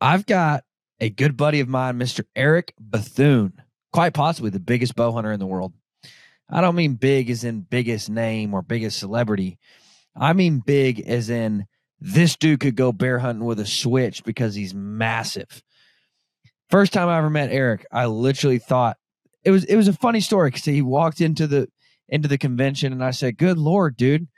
I've got a good buddy of mine, Mr. Eric Bethune, quite possibly the biggest bow hunter in the world. I don't mean big as in biggest name or biggest celebrity. I mean big as in this dude could go bear hunting with a switch because he's massive. First time I ever met Eric, I literally thought it was it was a funny story because he walked into the into the convention and I said, "Good lord, dude,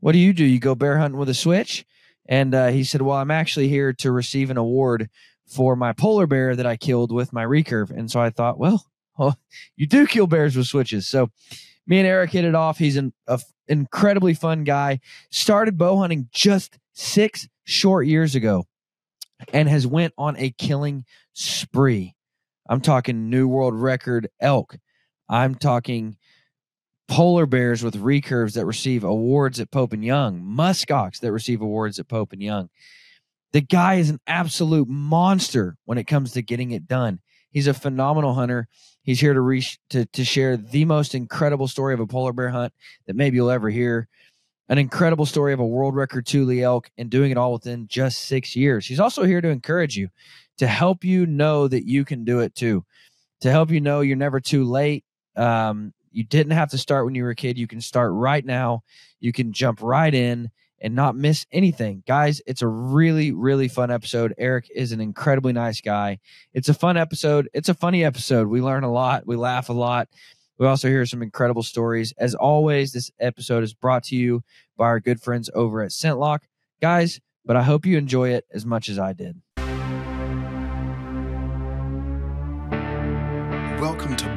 what do you do? You go bear hunting with a switch?" And uh, he said, "Well, I'm actually here to receive an award for my polar bear that I killed with my recurve." And so I thought, well, well you do kill bears with switches. So me and Eric hit it off. He's an incredibly fun guy. Started bow hunting just six short years ago and has went on a killing spree. I'm talking new world record elk. I'm talking polar bears with recurves that receive awards at Pope and Young, muskox that receive awards at Pope and Young. The guy is an absolute monster when it comes to getting it done. He's a phenomenal hunter. He's here to reach to to share the most incredible story of a polar bear hunt that maybe you'll ever hear an incredible story of a world record Tule elk and doing it all within just six years. He's also here to encourage you, to help you know that you can do it too, to help you know you're never too late. Um, you didn't have to start when you were a kid. You can start right now. You can jump right in and not miss anything. Guys, it's a really, really fun episode. Eric is an incredibly nice guy. It's a fun episode. It's a funny episode. We learn a lot, we laugh a lot. We also hear some incredible stories. As always, this episode is brought to you by our good friends over at ScentLok. Guys, but I hope you enjoy it as much as I did. Welcome to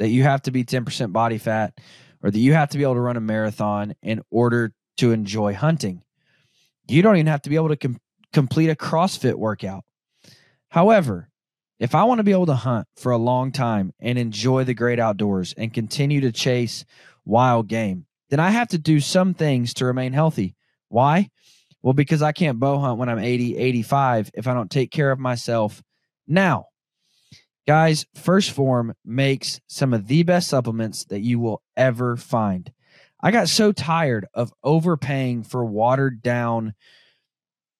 that you have to be 10% body fat or that you have to be able to run a marathon in order to enjoy hunting. You don't even have to be able to com- complete a CrossFit workout. However, if I want to be able to hunt for a long time and enjoy the great outdoors and continue to chase wild game, then I have to do some things to remain healthy. Why? Well, because I can't bow hunt when I'm 80, 85 if I don't take care of myself now. Guys, 1st Phorm makes some of the best supplements that you will ever find. I got so tired of overpaying for watered down,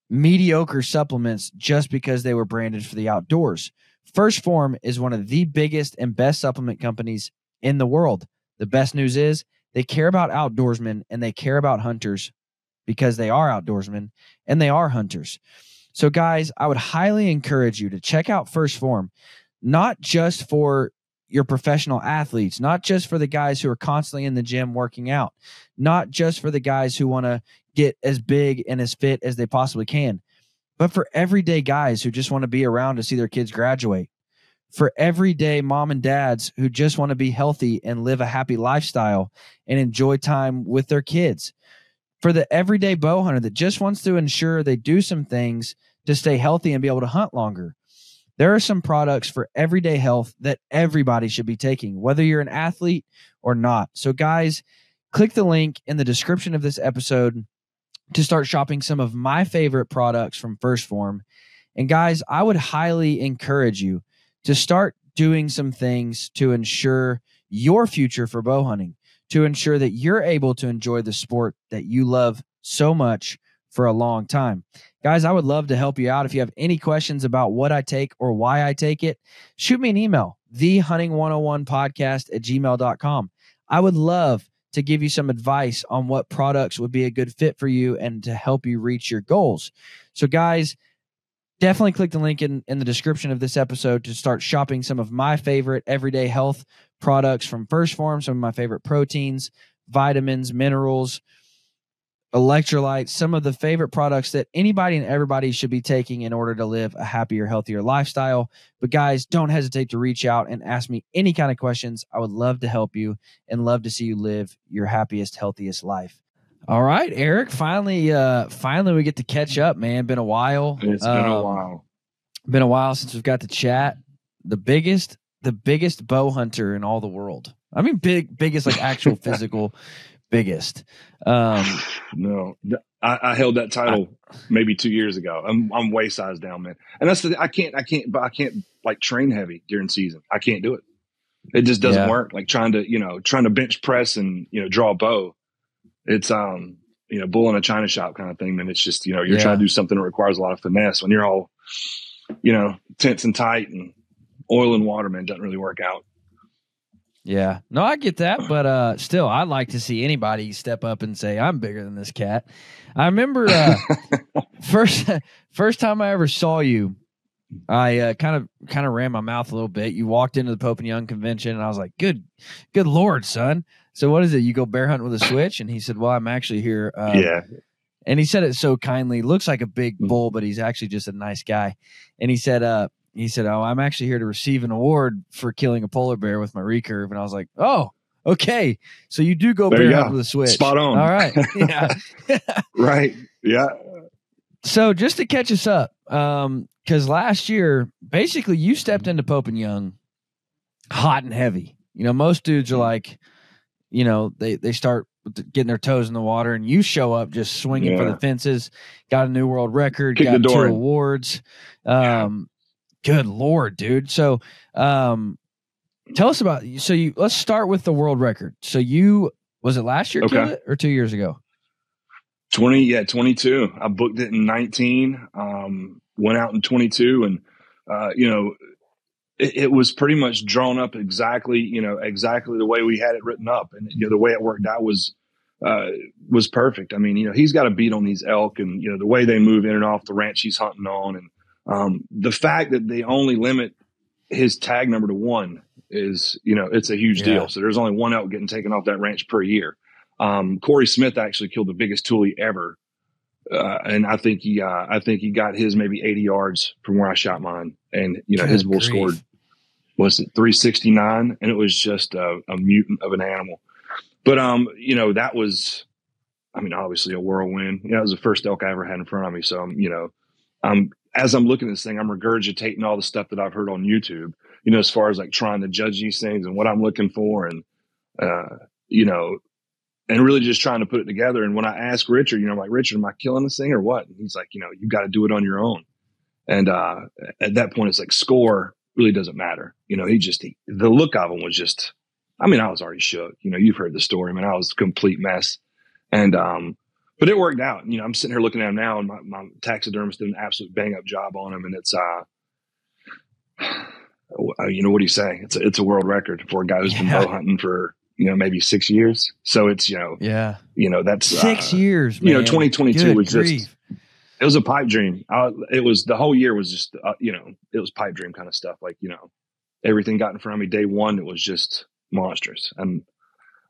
mediocre supplements just because they were branded for the outdoors. 1st Phorm is one of the biggest and best supplement companies in the world. The best news is they care about outdoorsmen and they care about hunters because they are outdoorsmen and they are hunters. So, guys, I would highly encourage you to check out 1st Phorm, not just for your professional athletes, not just for the guys who are constantly in the gym working out, not just for the guys who want to get as big and as fit as they possibly can, but for everyday guys who just want to be around to see their kids graduate, for everyday mom and dads who just want to be healthy and live a happy lifestyle and enjoy time with their kids, for the everyday bow hunter that just wants to ensure they do some things to stay healthy and be able to hunt longer. There are some products for everyday health that everybody should be taking, whether you're an athlete or not. So, guys, click the link in the description of this episode to start shopping some of my favorite products from 1st Phorm. And guys, I would highly encourage you to start doing some things to ensure your future for bow hunting, to ensure that you're able to enjoy the sport that you love so much for a long time. Guys, I would love to help you out. If you have any questions about what I take or why I take it, shoot me an email, thehunting101podcast at gmail.com. I would love to give you some advice on what products would be a good fit for you and to help you reach your goals. So, guys, definitely click the link in, in the description of this episode to start shopping some of my favorite everyday health products from 1st Phorm, some of my favorite proteins, vitamins, minerals, electrolytes, some of the favorite products that anybody and everybody should be taking in order to live a happier, healthier lifestyle. But guys, don't hesitate to reach out and ask me any kind of questions. I would love to help you and love to see you live your happiest, healthiest life. All right, Eric. Finally, uh, finally we get to catch up, man. Been a while. It's been a um, while. Been a while since we've got to chat. The biggest, the biggest bow hunter in all the world. I mean, big, biggest, like actual physical biggest. Um, no, I, I, held that title I, maybe two years ago. I'm I'm way sized down, man. And that's the I can't I can't but I can't like train heavy during season. I can't do it. It just doesn't yeah. work. Like trying to you know trying to bench press and you know draw a bow. It's um you know bull in a china shop kind of thing. And it's just you know you're yeah. trying to do something that requires a lot of finesse when you're all you know tense and tight and oil and water. Man, doesn't really work out. Yeah. No, I get that, but uh still I'd like to see anybody step up and say I'm bigger than this cat. I remember uh first first time I ever saw you, I uh, kind of kind of ran my mouth a little bit. You walked into the Pope and Young convention and I was like, "Good good lord, son." So what is it? You go bear hunting with a switch? And he said, "Well, I'm actually here uh, Yeah. And he said it so kindly. Looks like a big mm. bull, but he's actually just a nice guy. And he said, uh, he said, "Oh, I'm actually here to receive an award for killing a polar bear with my recurve." And I was like, "Oh, okay. So you do go there bear with a switch. Spot on. All right. Yeah. right. Yeah. So just to catch us up, um, because last year, basically, you stepped into Pope and Young hot and heavy. You know, most dudes are like, you know, they they start getting their toes in the water, and you show up just swinging yeah. for the fences. Got a new world record. Kick got two awards. Um, Good lord, dude. So, um, tell us about. So you let's start with the world record. So you was it last year okay. or two years ago? Twenty, yeah, twenty two. I booked it in nineteen. Um, went out in twenty two, and uh, you know, it, it, was pretty much drawn up exactly, you know, exactly the way we had it written up, and you know, the way it worked out was uh, was perfect. I mean, you know, he's got a beat on these elk, and you know, the way they move in and off the ranch he's hunting on, and um, the fact that they only limit his tag number to one is, you know, it's a huge yeah. deal. So there's only one elk getting taken off that ranch per year. Um, Corey Smith actually killed the biggest tule ever. Uh, and I think he, uh, I think he got his maybe 80 yards from where I shot mine. And, you know, Good his bull grief. scored, was it 369? And it was just a, a mutant of an animal. But, um, you know, that was, I mean, obviously a whirlwind. You know, it was the first elk I ever had in front of me. So, I'm, you know, I'm as I'm looking at this thing, I'm regurgitating all the stuff that I've heard on YouTube, you know, as far as like trying to judge these things and what I'm looking for and, uh, you know, and really just trying to put it together. And when I ask Richard, you know, I'm like, Richard, am I killing this thing or what? And he's like, you know, you've got to do it on your own. And, uh, at that point, it's like score really doesn't matter. You know, he just, he, the look of him was just, I mean, I was already shook. You know, you've heard the story. I mean, I was a complete mess. And, um, but it worked out. You know, I'm sitting here looking at him now, and my, my taxidermist did an absolute bang up job on him, and it's uh, you know, what do you say? It's a, it's a world record for a guy who's yeah. been bow hunting for you know maybe six years. So it's you know, yeah, you know that's six uh, years. Man. You know, 2022 was grief. just it was a pipe dream. I, it was the whole year was just uh, you know it was pipe dream kind of stuff. Like you know, everything got in front of me day one. It was just monstrous, and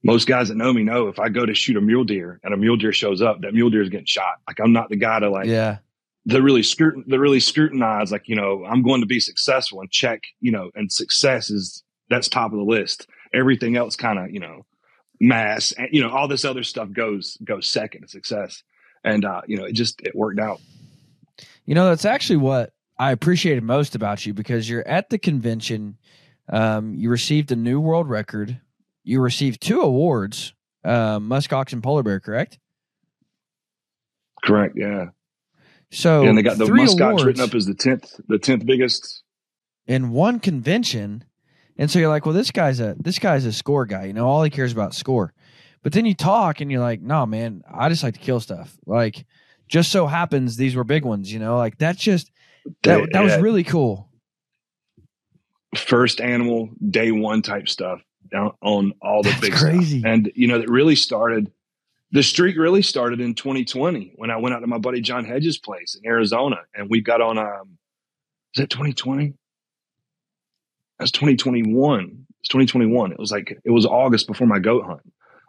most guys that know me know if I go to shoot a mule deer and a mule deer shows up, that mule deer is getting shot. Like I'm not the guy to like, yeah, the really scrutin, the really scrutinize. Like you know, I'm going to be successful and check, you know, and success is that's top of the list. Everything else kind of, you know, mass, and you know, all this other stuff goes goes second to success. And uh, you know, it just it worked out. You know, that's actually what I appreciated most about you because you're at the convention. Um, you received a new world record you received two awards, uh, muskox and polar bear, correct? Correct. Yeah. So yeah, and they got the muskox written up as the tenth, the tenth biggest in one convention. And so you're like, well, this guy's a this guy's a score guy. You know, all he cares about score. But then you talk and you're like, no, man, I just like to kill stuff. Like, just so happens these were big ones. You know, like that's just that that was really cool. First animal day one type stuff on all the That's big crazy. stuff. And you know, that really started the streak really started in 2020 when I went out to my buddy John Hedges' place in Arizona, and we got on um is that 2020? That's 2021. It's 2021. It was like it was August before my goat hunt.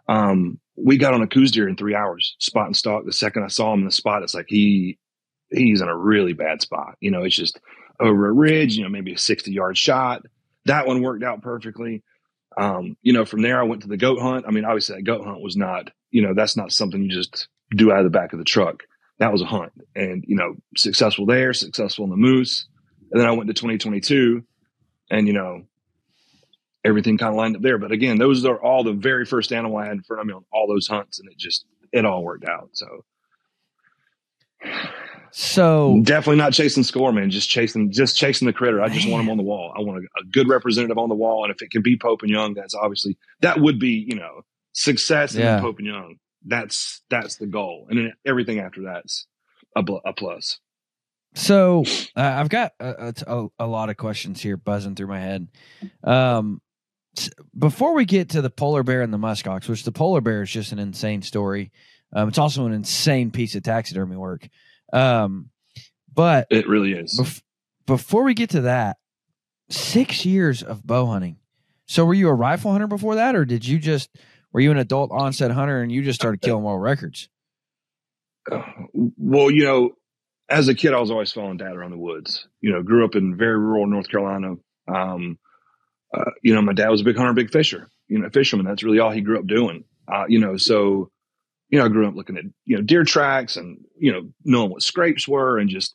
Um, we got on a Coues deer in three hours, spot and stalk. The second I saw him in the spot, it's like he he's in a really bad spot. You know, it's just over a ridge, you know, maybe a 60 yard shot. That one worked out perfectly. Um, you know, from there I went to the goat hunt. I mean, obviously that goat hunt was not, you know, that's not something you just do out of the back of the truck. That was a hunt and, you know, successful there, successful in the moose. And then I went to 2022 and, you know, everything kind of lined up there. But again, those are all the very first animal I had in front of me on all those hunts and it just, it all worked out. So so definitely not chasing score, man. Just chasing, just chasing the critter. I just man. want him on the wall. I want a, a, good representative on the wall, and if it can be Pope and Young, that's obviously that would be you know success yeah. in Pope and Young. That's that's the goal, and then everything after that's a, a plus. So uh, I've got a, a, a, lot of questions here buzzing through my head. Um, before we get to the polar bear and the muskox, which the polar bear is just an insane story. Um, it's also an insane piece of taxidermy work. Um, but it really is. Bef- before we get to that, six years of bow hunting. So were you a rifle hunter before that, or did you just were you an adult onset hunter and you just started killing world records? Uh, well, you know, as a kid, I was always following dad around the woods. You know, grew up in very rural North Carolina. Um, uh, you know, my dad was a big hunter, big fisher. You know, fisherman. That's really all he grew up doing. Uh, you know, so you know, I grew up looking at, you know, deer tracks and, you know, knowing what scrapes were and just,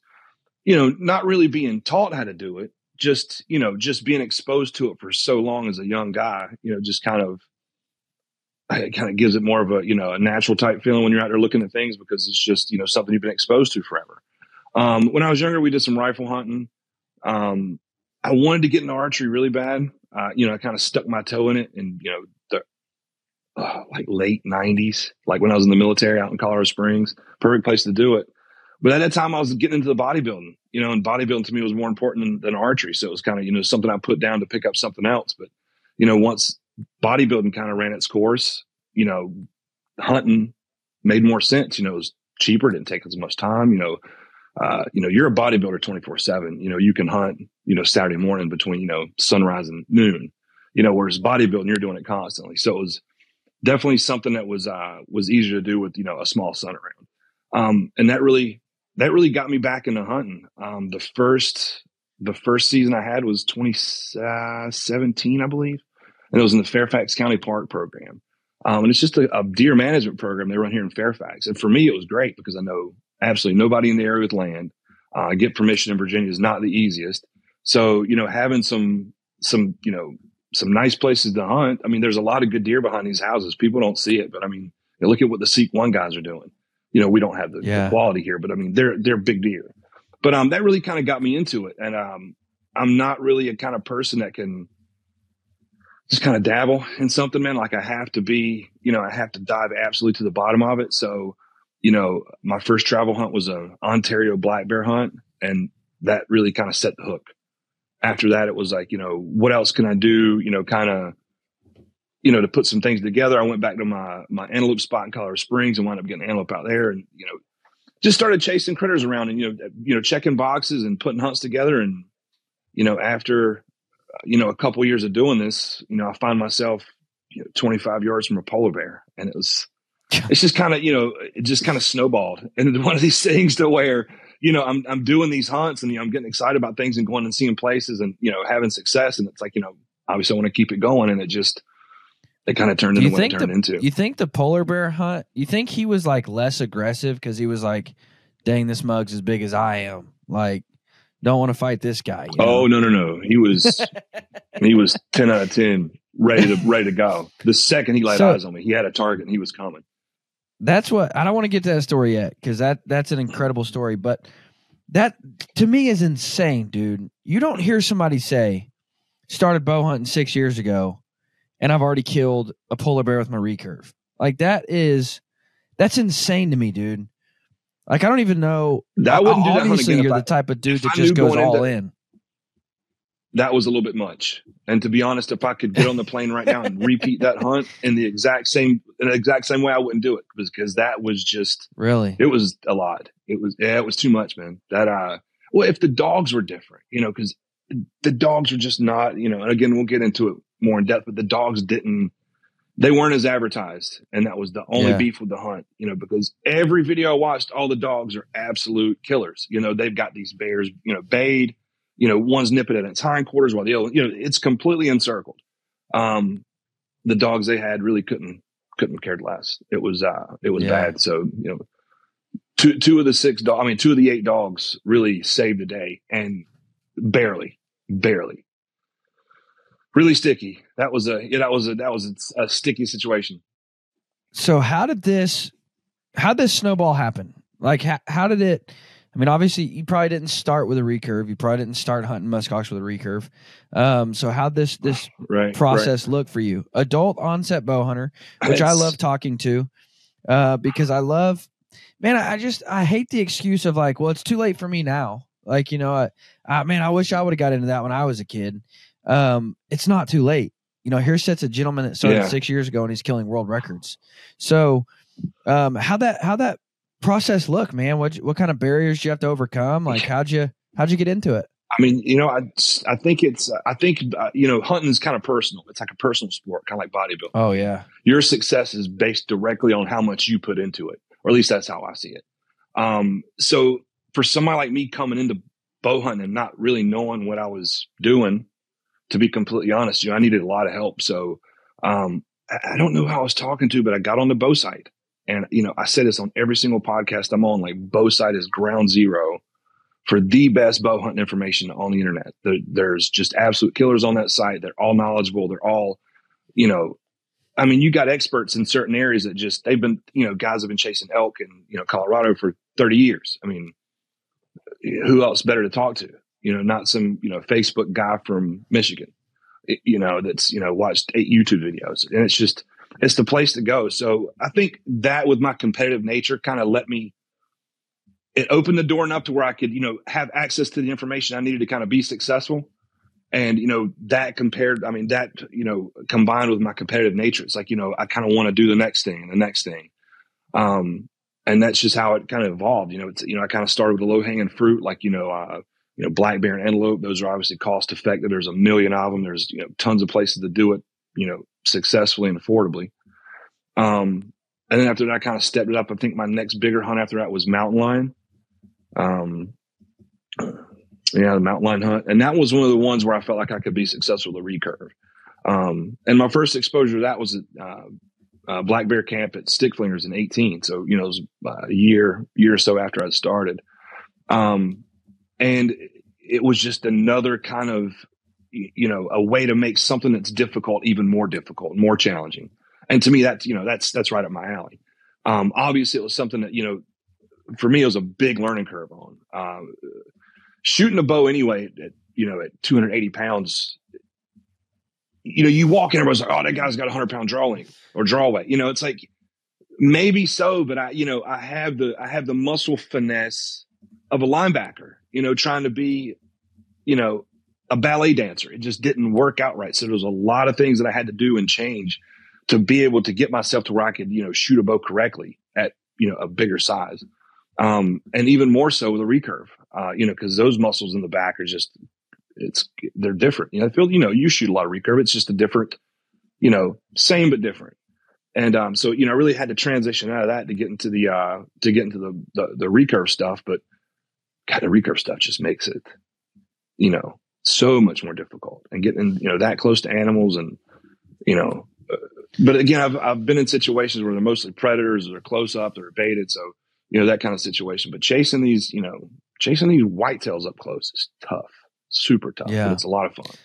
you know, not really being taught how to do it. Just, you know, just being exposed to it for so long as a young guy, you know, just kind of, it kind of gives it more of a, you know, a natural type feeling when you're out there looking at things because it's just, you know, something you've been exposed to forever. Um, when I was younger, we did some rifle hunting. Um, I wanted to get into archery really bad. Uh, you know, I kind of stuck my toe in it and, you know, uh, like late 90s, like when I was in the military out in Colorado Springs. Perfect place to do it. But at that time, I was getting into the bodybuilding, you know, and bodybuilding to me was more important than, than archery. So it was kind of, you know, something I put down to pick up something else. But, you know, once bodybuilding kind of ran its course, you know, hunting made more sense. You know, it was cheaper, didn't take as much time. You know, uh, you know, you're a bodybuilder 24 seven. You know, you can hunt, you know, Saturday morning between, you know, sunrise and noon, you know, whereas bodybuilding, you're doing it constantly. So it was, definitely something that was uh, was easier to do with you know a small son around, um, and that really that really got me back into hunting. Um, the first the first season I had was 2017, I believe, and it was in the Fairfax County Park program. Um, and it's just a, a, deer management program they run here in Fairfax. And for me, it was great because I know absolutely nobody in the area with land. Uh, get permission in Virginia is not the easiest. So, you know, having some, some, you know, some nice places to hunt. I mean, there's a lot of good deer behind these houses. People don't see it, but I mean, you look at what the Seek One guys are doing. You know, we don't have the, yeah. the quality here, but I mean, they're they're big deer. But um, that really kind of got me into it, and um, I'm not really a kind of person that can just kind of dabble in something, man. Like I have to be, you know, I have to dive absolutely to the bottom of it. So, you know, my first travel hunt was a Ontario black bear hunt, and that really kind of set the hook after that, it was like, you know, what else can I do? You know, kind of, you know, to put some things together. I went back to my my antelope spot in Colorado Springs and wound up getting antelope out there, and you know, just started chasing critters around and you know, you know, checking boxes and putting hunts together. And you know, after you know a couple years of doing this, you know, I find myself you know, 25 yards from a polar bear, and it was. It's just kind of, you know, it just kind of snowballed. And one of these things to where, you know, I'm I'm doing these hunts and you know, I'm getting excited about things and going and seeing places and you know having success. And it's like you know, obviously I want to keep it going, and it just it kind of turned into what it turned the, into. You think the polar bear hunt? You think he was like less aggressive because he was like, "Dang, this mug's as big as I am." Like, don't want to fight this guy. You oh, know? Oh no no no! He was he was ten out of ten, ready to ready to go. The second he laid so, eyes on me, he had a target and he was coming that's what I don't want to get to that story yet because that that's an incredible story. But that to me is insane, dude. You don't hear somebody say, "Started bow hunting six years ago, and I've already killed a polar bear with my recurve." Like that is that's insane to me, dude. Like I don't even know. That wouldn't do that Obviously, you're I, the type of dude that just goes all into, in that was a little bit much. And to be honest, if I could get on the plane right now and repeat that hunt in the exact same in the exact same way, I wouldn't do it because that was just really it was a lot. It was yeah, it was too much, man. That uh well, if the dogs were different, you know, because the dogs were just not, you know, and again, we'll get into it more in depth, but the dogs didn't, they weren't as advertised. And that was the only Yeah. beef with the hunt, you know, because every video I watched, all the dogs are absolute killers. You know, they've got these bears, you know, bayed, you know, one's nipping at its hindquarters while the other, you know, it's completely encircled. Um, the dogs they had really couldn't, couldn't cared less. It was, uh, it was Yeah. bad. So, you know, two, two of the six dogs, I mean, two of the eight dogs really saved the day and barely, barely. Really sticky. That was a yeah, that was a that was a, a sticky situation. So how did this how did this snowball happen? Like how, how did it I mean obviously you probably didn't start with a recurve. You probably didn't start hunting muskox with a recurve. Um so how this this Right. process look for you? Adult onset bow hunter, which I love talking to uh because I love man I I just I hate the excuse of like well it's too late for me now. Like you know I, I man I wish I would have got into that when I was a kid. Um it's not too late. You know, here sits a gentleman that started Yeah. six years ago and he's killing world records. So, um, how that how that process look, man? What what kind of barriers do you have to overcome? Like, how'd you how'd you get into it? I mean, you know, I I think it's I think uh, you know hunting is kind of personal. It's like a personal sport, kind of like bodybuilding. Oh yeah, Your success is based directly on how much you put into it, or at least that's how I see it. Um, so for somebody like me coming into bow hunting and not really knowing what I was doing, to be completely honest, you know, I needed a lot of help. So um, I, I don't know who I was talking to, but I got on the Bowsite. And, you know, I say this on every single podcast I'm on, like Bowsite is ground zero for the best bow hunting information on the internet. There, there's just absolute killers on that site. They're all knowledgeable. They're all, you know, I mean, you got experts in certain areas that just, they've been, you know, guys have been chasing elk in, you know, Colorado for 30 years. I mean, who else better to talk to? You know, not some, you know, Facebook guy from Michigan, you know, that's, you know, watched eight YouTube videos. And it's just, it's the place to go. So I think that with my competitive nature kind of let me, it opened the door enough to where I could, you know, have access to the information I needed to kind of be successful. And, you know, that compared, I mean, that, you know, combined with my competitive nature, it's like, you know, I kind of want to do the next thing and the next thing. Um, and that's just how it kind of evolved. You know, it's, you know, I kind of started with the low hanging fruit, like, you know, uh, you know, black bear and antelope. Those are obviously cost effective. There's a million of them. There's, you know, tons of places to do it, you know, successfully and affordably. Um, and then after that, I kind of stepped it up. I think my next bigger hunt after that was mountain lion. Um, yeah, the mountain lion hunt. And that was one of the ones where I felt like I could be successful with a recurve. Um, and my first exposure to that was uh, uh, Black Bear Camp at Stick Flingers in 18. So, you know, it was a year, year or so after I started. Um, and it was just another kind of, you know, a way to make something that's difficult even more difficult, more challenging. And to me, that's, you know, that's, that's right up my alley. Um, obviously it was something that, you know, for me, it was a big learning curve on, uh, shooting a bow anyway at, you know, at 280 pounds, you know, you walk in, everybody's like, oh, that guy's got a 100 pound draw length or draw weight. You know, it's like maybe so, but I, you know, I have the I have the muscle finesse of a linebacker. You know, trying to be, you know, a ballet dancer. It just didn't work out right. So there was a lot of things that I had to do and change to be able to get myself to where I could, you know, shoot a bow correctly at you know a bigger size, um, and even more so with a recurve. Uh, you know, because those muscles in the back are just it's they're different. You know, I feel you know you shoot a lot of recurve. It's just a different, you know, same but different. And um, so you know, I really had to transition out of that to get into the uh, to get into the, the the recurve stuff. But God, the recurve stuff just makes it, you know, so much more difficult. And getting you know that close to animals and you know, uh, but again, I've I've been in situations where they're mostly predators, they're close up, they're baited, so you know that kind of situation. But chasing these, you know, chasing these whitetails up close is tough, super tough. Yeah. but it's a lot of fun.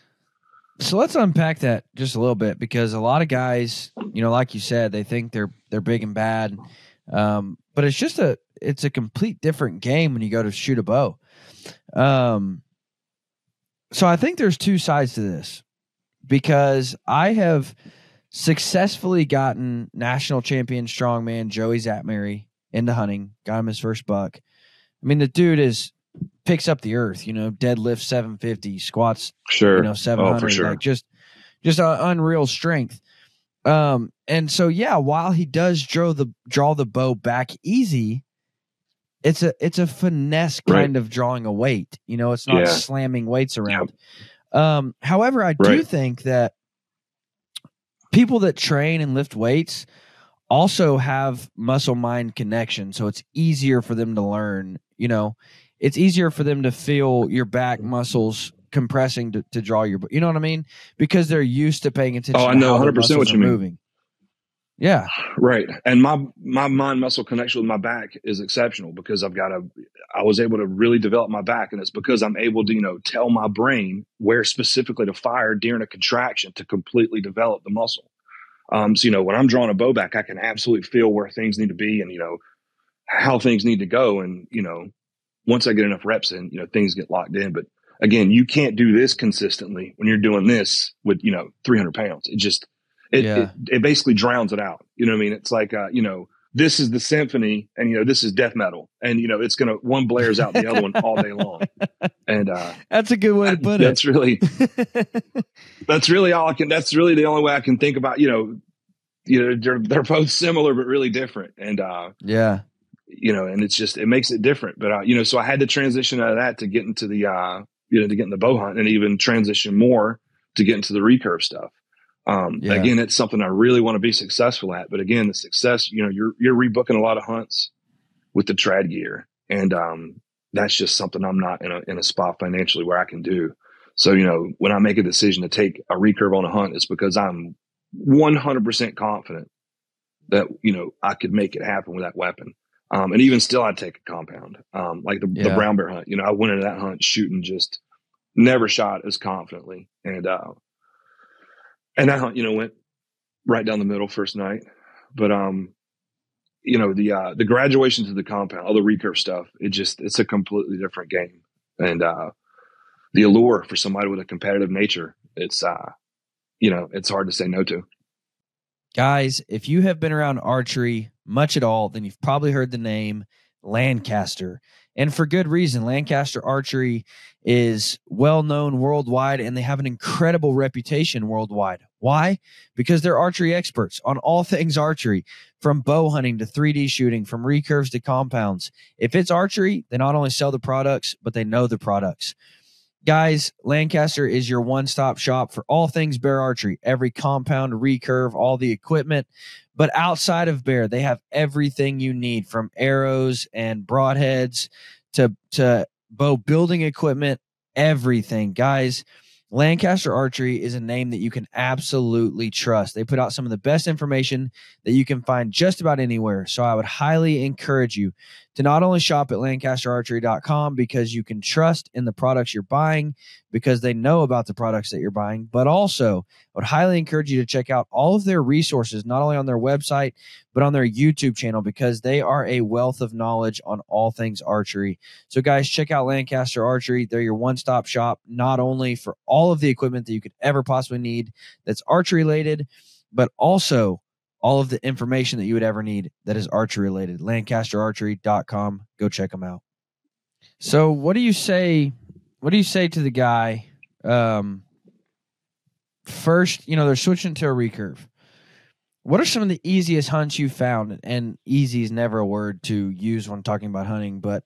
So let's unpack that just a little bit because a lot of guys, you know, like you said, they think they're they're big and bad, um, but it's just a it's a complete different game when you go to shoot a bow. Um, so I think there's two sides to this because I have successfully gotten national champion strongman Joey Szatmary into hunting, got him his first buck. I mean, the dude is picks up the earth, you know, deadlift 750, squats Sure, you know, 700, Oh, sure. like just, just unreal strength. Um, and so, yeah, while he does draw the, draw the bow back easy, it's a it's a finesse Right. kind of drawing a weight. You know, it's not Yeah. slamming weights around. Um, however, I do think that people that train and lift weights also have muscle mind connection, so it's easier for them to learn. You know, it's easier for them to feel your back muscles compressing to, to draw your. You know what I mean? Because they're used to paying attention. Oh, I know 100% what you mean. Moving. Yeah. Right. And my my mind muscle connection with my back is exceptional because I've got a I was able to really develop my back and it's because I'm able to, you know, tell my brain where specifically to fire during a contraction to completely develop the muscle. Um so you know, when I'm drawing a bow back, I can absolutely feel where things need to be and you know how things need to go and you know once I get enough reps in, you know, things get locked in, but again, you can't do this consistently when you're doing this with, you know, 300 pounds. It just it, Yeah. it it basically drowns it out. You know what I mean? It's like uh, you know, this is the symphony and you know, this is death metal. And you know, it's gonna one blares out the other one all day long. And uh That's a good way to put it. that's really that's really all I can that's really the only way I can think about, you know, you know, they're they're both similar but really different. And uh yeah. you know, and it's just it makes it different. But uh, you know, so I had to transition out of that to get into the uh, you know, to get in the bow hunt and even transition more to get into the recurve stuff. Um, Yeah. again, it's something I really want to be successful at. But again, the success, you know, you're you're rebooking a lot of hunts with the trad gear, and um, that's just something I'm not in a in a spot financially where I can do. So you know, when I make a decision to take a recurve on a hunt, it's because I'm 100% confident that you know I could make it happen with that weapon. Um, and even still, I'd take a compound, um, like the, the brown bear hunt. You know, I went into that hunt shooting just never shot as confidently, and uh, and hunt, you know, went right down the middle first night. But um, you know, the uh, the graduation to the compound, all the recurve stuff, it just it's a completely different game, and uh, the allure for somebody with a competitive nature, it's uh, you know, it's hard to say no to. Guys, if you have been around archery much at all, then you've probably heard the name Lancaster. And for good reason. Lancaster Archery is well known worldwide and they have an incredible reputation worldwide. Why? Because they're archery experts on all things archery, from bow hunting to 3D shooting, from recurves to compounds. If it's archery, they not only sell the products, but they know the products. Guys, Lancaster is your one stop shop for all things bear archery, every compound, recurve, all the equipment. But outside of bear, they have everything you need from arrows and broadheads to, to bow building equipment, everything. Guys, Lancaster Archery is a name that you can absolutely trust. They put out some of the best information that you can find just about anywhere. So I would highly encourage you to not only shop at lancasterarchery.com because you can trust in the products you're buying because they know about the products that you're buying, but also I would highly encourage you to check out all of their resources, not only on their website, but on their YouTube channel because they are a wealth of knowledge on all things archery. So, guys, check out Lancaster Archery. They're your one stop shop, not only for all of the equipment that you could ever possibly need that's archery related, but also all of the information that you would ever need that is archery related. LancasterArchery.com. Go check them out. So, what do you say? What do you say to the guy? Um, first, you know, they're switching to a recurve. What are some of the easiest hunts you found? And easy is never a word to use when talking about hunting, but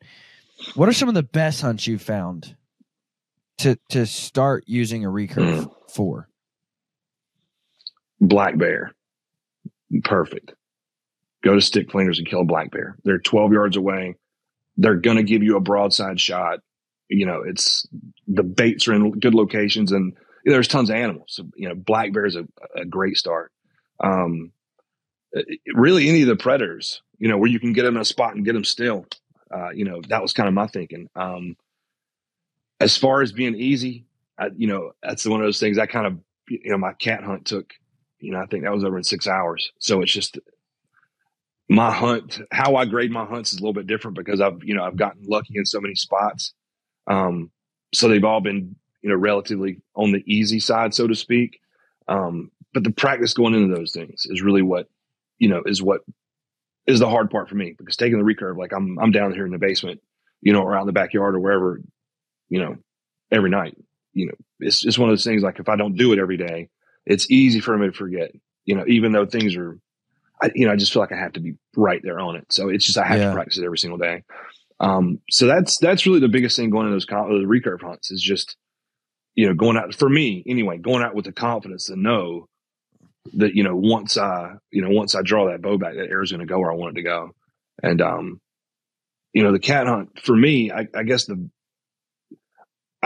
what are some of the best hunts you've found to to start using a recurve for? Black bear, perfect. Go to stick flingers and kill a black bear. They're 12 yards away. They're going to give you a broadside shot. You know, it's the baits are in good locations and there's tons of animals. So, you know, black bear is a, a great start. Um, really any of the predators, you know, where you can get them in a spot and get them still. Uh, you know, that was kind of my thinking. Um, as far as being easy, I, you know, that's one of those things I kind of, you know, my cat hunt took, you know, I think that was over in six hours. So it's just my hunt, how I grade my hunts is a little bit different because I've, you know, I've gotten lucky in so many spots. Um, so they've all been, you know, relatively on the easy side, so to speak. Um, but the practice going into those things is really what, you know, is what is the hard part for me because taking the recurve, like I'm, I'm down here in the basement, you know, or out in the backyard or wherever, you know, every night, you know, it's it's one of those things like if I don't do it every day, it's easy for me to forget, you know, even though things are, I, you know, I just feel like I have to be right there on it. So it's just, I have Yeah. to practice it every single day. Um, so that's that's really the biggest thing going into those, those recurve hunts is just you know going out for me anyway, going out with the confidence to know that you know once I you know once I draw that bow back, that arrow's going to go where I want it to go, and um, you know the cat hunt for me, I, I guess the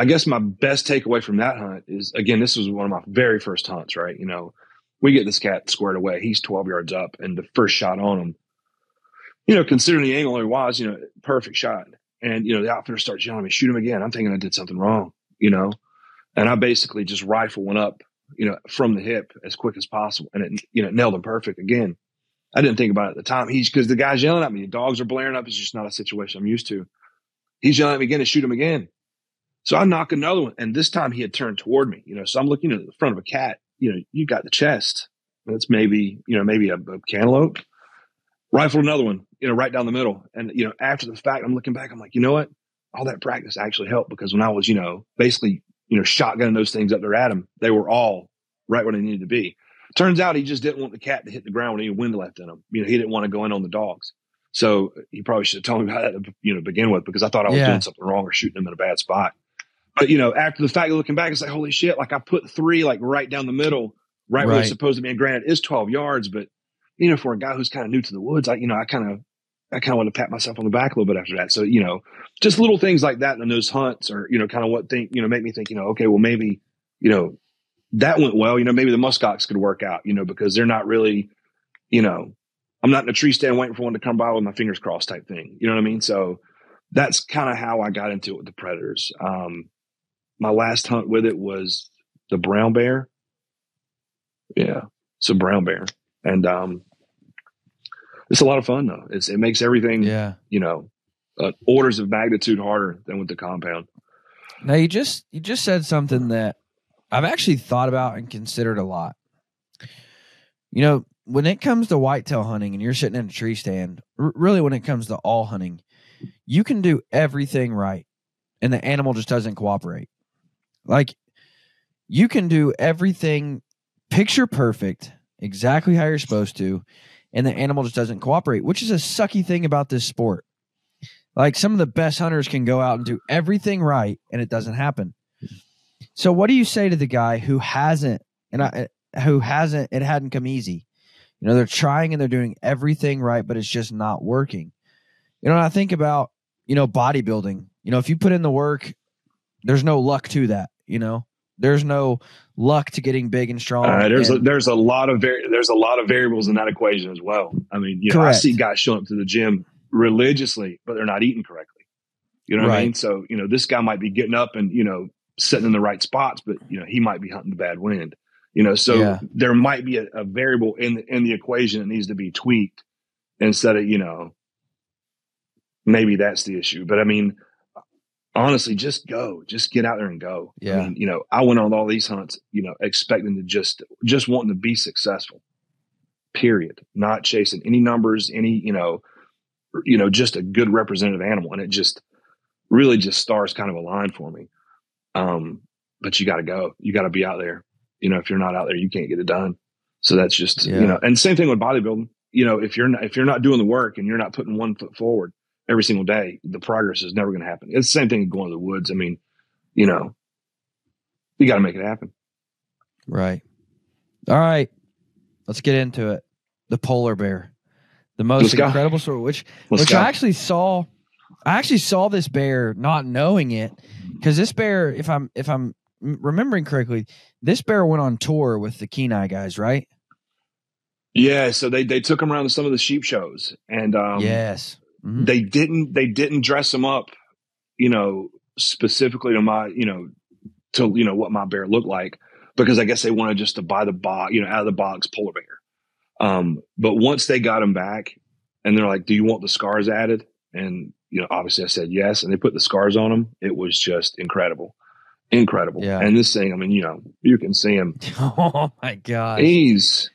I guess my best takeaway from that hunt is again, this was one of my very first hunts, right? You know, we get this cat squared away. He's 12 yards up, and the first shot on him, you know, considering the angle he was, you know, perfect shot. And, you know, the outfitter starts yelling at me, shoot him again. I'm thinking I did something wrong, you know? And I basically just rifle one up, you know, from the hip as quick as possible. And it, you know, nailed him perfect again. I didn't think about it at the time. He's because the guy's yelling at me. The dogs are blaring up. It's just not a situation I'm used to. He's yelling at me again to shoot him again. So I knock another one. And this time he had turned toward me, you know, so I'm looking at the front of a cat, you know, you got the chest. That's maybe, you know, maybe a, a cantaloupe rifled another one, you know, right down the middle. And, you know, after the fact, I'm looking back, I'm like, you know what? All that practice actually helped because when I was, you know, basically, you know, shotgunning those things up there at him, they were all right where they needed to be. Turns out he just didn't want the cat to hit the ground when any wind left in him. You know, he didn't want to go in on the dogs. So he probably should have told me about that, to, you know, begin with, because I thought I was Yeah. doing something wrong or shooting him in a bad spot. But, you know, after the fact, looking back, it's like, holy shit, like I put three, like right down the middle, right, where Right. it's supposed to be. And granted, it's 12 yards, but, you know, for a guy who's kind of new to the woods, I, you know, I kind of, I kind of want to pat myself on the back a little bit after that. So, you know, just little things like that in those hunts or, you know, kind of what think, you know, make me think, you know, okay, well, maybe, you know, that went well. You know, maybe the muskox could work out, you know, because they're not really, you know, I'm not in a tree stand waiting for one to come by with my fingers crossed type thing. You know what I mean? So that's kind of how I got into it with the predators. Um, my last hunt with it was the brown bear. Yeah, it's a brown bear, and um, it's a lot of fun though. It's it makes everything Yeah. you know uh, orders of magnitude harder than with the compound. Now you just you just said something that I've actually thought about and considered a lot. You know, when it comes to whitetail hunting and you're sitting in a tree stand, r- really when it comes to all hunting, you can do everything right and the animal just doesn't cooperate. Like you can do everything picture perfect, exactly how you're supposed to, and the animal just doesn't cooperate, which is a sucky thing about this sport. Like some of the best hunters can go out and do everything right and it doesn't happen. So what do you say to the guy who hasn't and I eh, who hasn't it hadn't come easy? You know, they're trying and they're doing everything right, but it's just not working. You know, I think about, you know, bodybuilding. You know, if you put in the work, there's no luck to that, you know. There's no luck to getting big and strong. Uh, there's a, there's a lot of vari- there's a lot of variables in that equation as well. I mean, you know, I see guys showing up to the gym religiously, but they're not eating correctly. You know what I mean? So you know, this guy might be getting up and you know sitting in the right spots, but you know he might be hunting the bad wind. You know, so Yeah. there might be a, a variable in the, in the equation that needs to be tweaked instead of you know maybe that's the issue. But I mean, honestly, just go, just get out there and go. Yeah. I mean, you know, I went on all these hunts, you know, expecting to just just wanting to be successful. Period. Not chasing any numbers, any you know, you know, just a good representative animal, and it just really just stars kind of a line for me. Um, but you got to go. You got to be out there. You know, if you're not out there, you can't get it done. So that's just Yeah. you know, and same thing with bodybuilding. You know, if you're not if you're not doing the work and you're not putting one foot forward every single day, the progress is never going to happen. It's the same thing going to the woods. I mean, you know, you got to make it happen. Right. All right. Let's get into it. The polar bear. The most Let's go. incredible story, which Let's which go. I actually saw I actually saw this bear not knowing it because this bear, if I'm if I'm remembering correctly, this bear went on tour with the Kenai guys, right? yeah, so they they took him around to some of the sheep shows, and um, yes. Mhm. they didn't they didn't dress him up, you know, specifically to my you know to you know what my bear looked like because I guess they wanted just to buy the box you know out of the box polar bear. Um, but once they got him back, and they're like, "Do you want the scars added?" And you know, obviously I said yes, and they put the scars on him. It was just incredible, incredible. Yeah. And this thing, I mean, you know, you can see him Oh my god, He's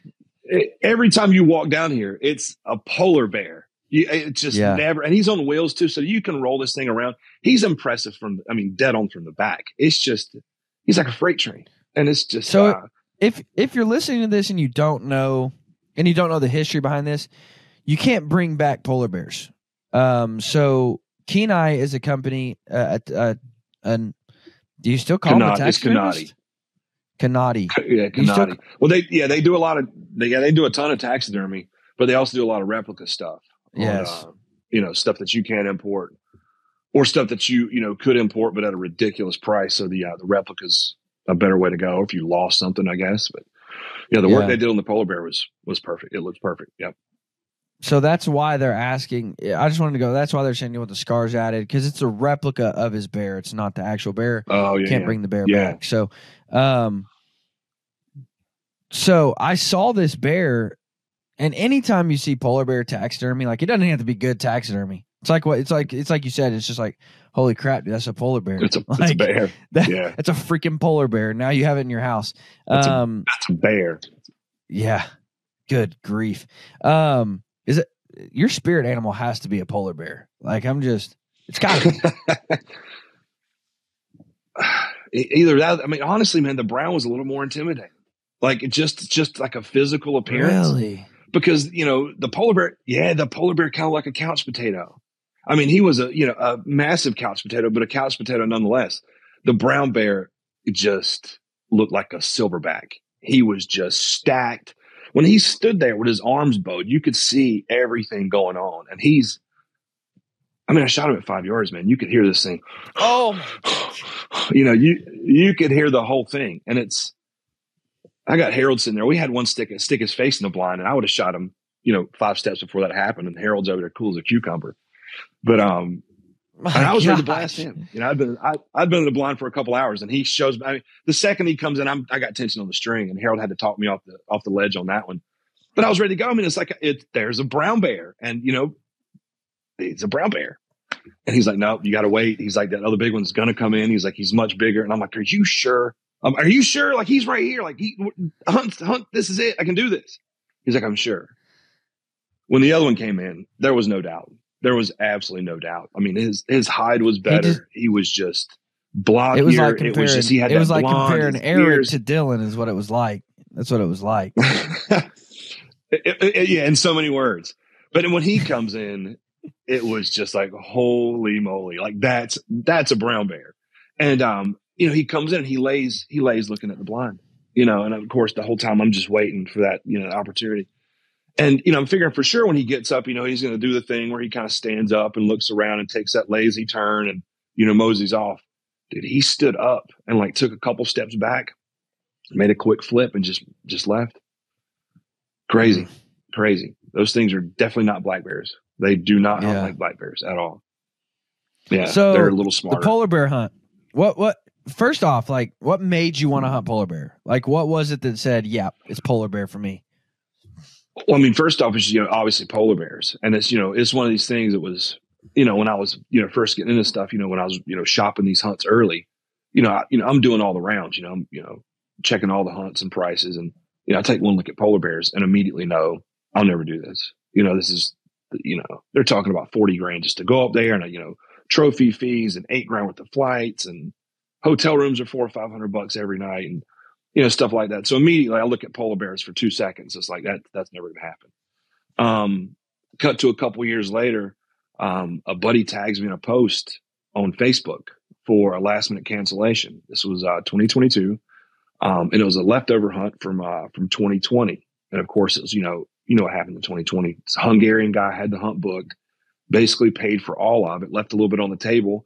every time you walk down here, it's a polar bear. You, it's just Yeah. never, and he's on wheels too, so you can roll this thing around. He's impressive from, I mean, dead on from the back. It's just, he's like a freight train, and it's just So- uh, if if you're listening to this and you don't know and you don't know the history behind this, you can't bring back polar bears. Um, so Kenai is a company. Uh, uh, an do you still call them a Kanati. It's taxidermist? Kanati. yeah, You still- Well, they yeah they do a lot of they yeah they do a ton of taxidermy, but they also do a lot of replica stuff. On, Yes. uh, you know stuff that you can't import, or stuff that you you know could import but at a ridiculous price. So the uh, the replicas a better way to go if you lost something, I guess. But yeah, the work Yeah. they did on the polar bear was was perfect. It looks perfect. Yep. So that's why they're asking. I just wanted to go. That's why they're saying you want the scars added because it's a replica of his bear. It's not the actual bear. Oh yeah. Can't yeah. bring the bear Yeah. back. So, um, so I saw this bear, and anytime you see polar bear taxidermy, like it doesn't have to be good taxidermy. It's like what it's like. It's like you said. It's just like, holy crap, dude, that's a polar bear. It's a it's a bear. That, Yeah. That's a freaking polar bear. Now you have it in your house. That's a- Um, It's a bear. yeah. Good grief. Um, is it your spirit animal has to be a polar bear? Like I'm just, it's got to. Either that, I mean, honestly, man, the brown was a little more intimidating. Like it just, just like a physical appearance. really. Because you know the polar bear, yeah, the polar bear kind of like a couch potato. I mean, he was a you know a massive couch potato, but a couch potato nonetheless. The brown bear just looked like a silverback. He was just stacked. When he stood there with his arms bowed, you could see everything going on, and he's. I mean, I shot him at five yards, man. You could hear this thing Oh you know, you you could hear the whole thing, and it's. I got Harold sitting there. We had one stick stick his face in the blind, and I would have shot him, you know, five steps before that happened. And Harold's over there cool as a cucumber. But um, and I was ready to blast him. You know, I've been I, I'd been in the blind for a couple hours, and he shows. I mean, the second he comes in, I'm I got tension on the string, and Harold had to talk me off the off the ledge on that one. But I was ready to go. I mean, it's like it. There's a brown bear, and you know, it's a brown bear. And he's like, no, you got to wait. He's like, that other big one's going to come in. He's like, he's much bigger. And I'm like, are you sure? Um, are you sure? Like, he's right here. Like, he, hunt, hunt, this is it. I can do this. He's like, I'm sure. When the other one came in, there was no doubt. There was absolutely no doubt. I mean, his, his hide was better. He, just- was just blockier. It was like it comparing. was just, he had it was like blonde, comparing Eric to Dylan. Is what it was like. That's what it was like. It- it- it- yeah, in so many words. But when he comes in, it was just like holy moly, like that's that's a brown bear. And um, you know, he comes in and he lays he lays looking at the blind, you know, and of course the whole time I'm just waiting for that you know opportunity. And you know, I'm figuring for sure when he gets up, you know, he's going to do the thing where he kind of stands up and looks around and takes that lazy turn and you know moseys off. Dude, he stood up and like took a couple steps back, made a quick flip and just just left. Crazy, hmm. crazy. Those things are definitely not black bears. They do not hunt like black bears at all. Yeah, So, they're a little the polar bear hunt. What what? First off, like, what made you want to hunt polar bear? Like, what was it that said, "Yep, it's polar bear for me"? Well, I mean, first off, it's you know obviously polar bears, and it's you know it's one of these things that was you know when I was you know first getting into stuff, you know when I was you know shopping these hunts early, you know I, you know I'm doing all the rounds, you know I'm you know checking all the hunts and prices, and you know I take one look at polar bears and immediately know I'll never do this. You know this is you know they're talking about forty grand just to go up there, and you know trophy fees and eight grand worth of flights, and hotel rooms are four or five hundred bucks every night, and you know, stuff like that. So immediately I look at polar bears for two seconds. It's like that, that's never going to happen. Um, cut to a couple years later, um, a buddy tags me in a post on Facebook for a last minute cancellation. This was, uh, 2022. Um, and it was a leftover hunt from, uh, from 2020. And of course it was, you know, you know what happened in 2020. This Hungarian guy had the hunt booked, basically paid for all of it, left a little bit on the table.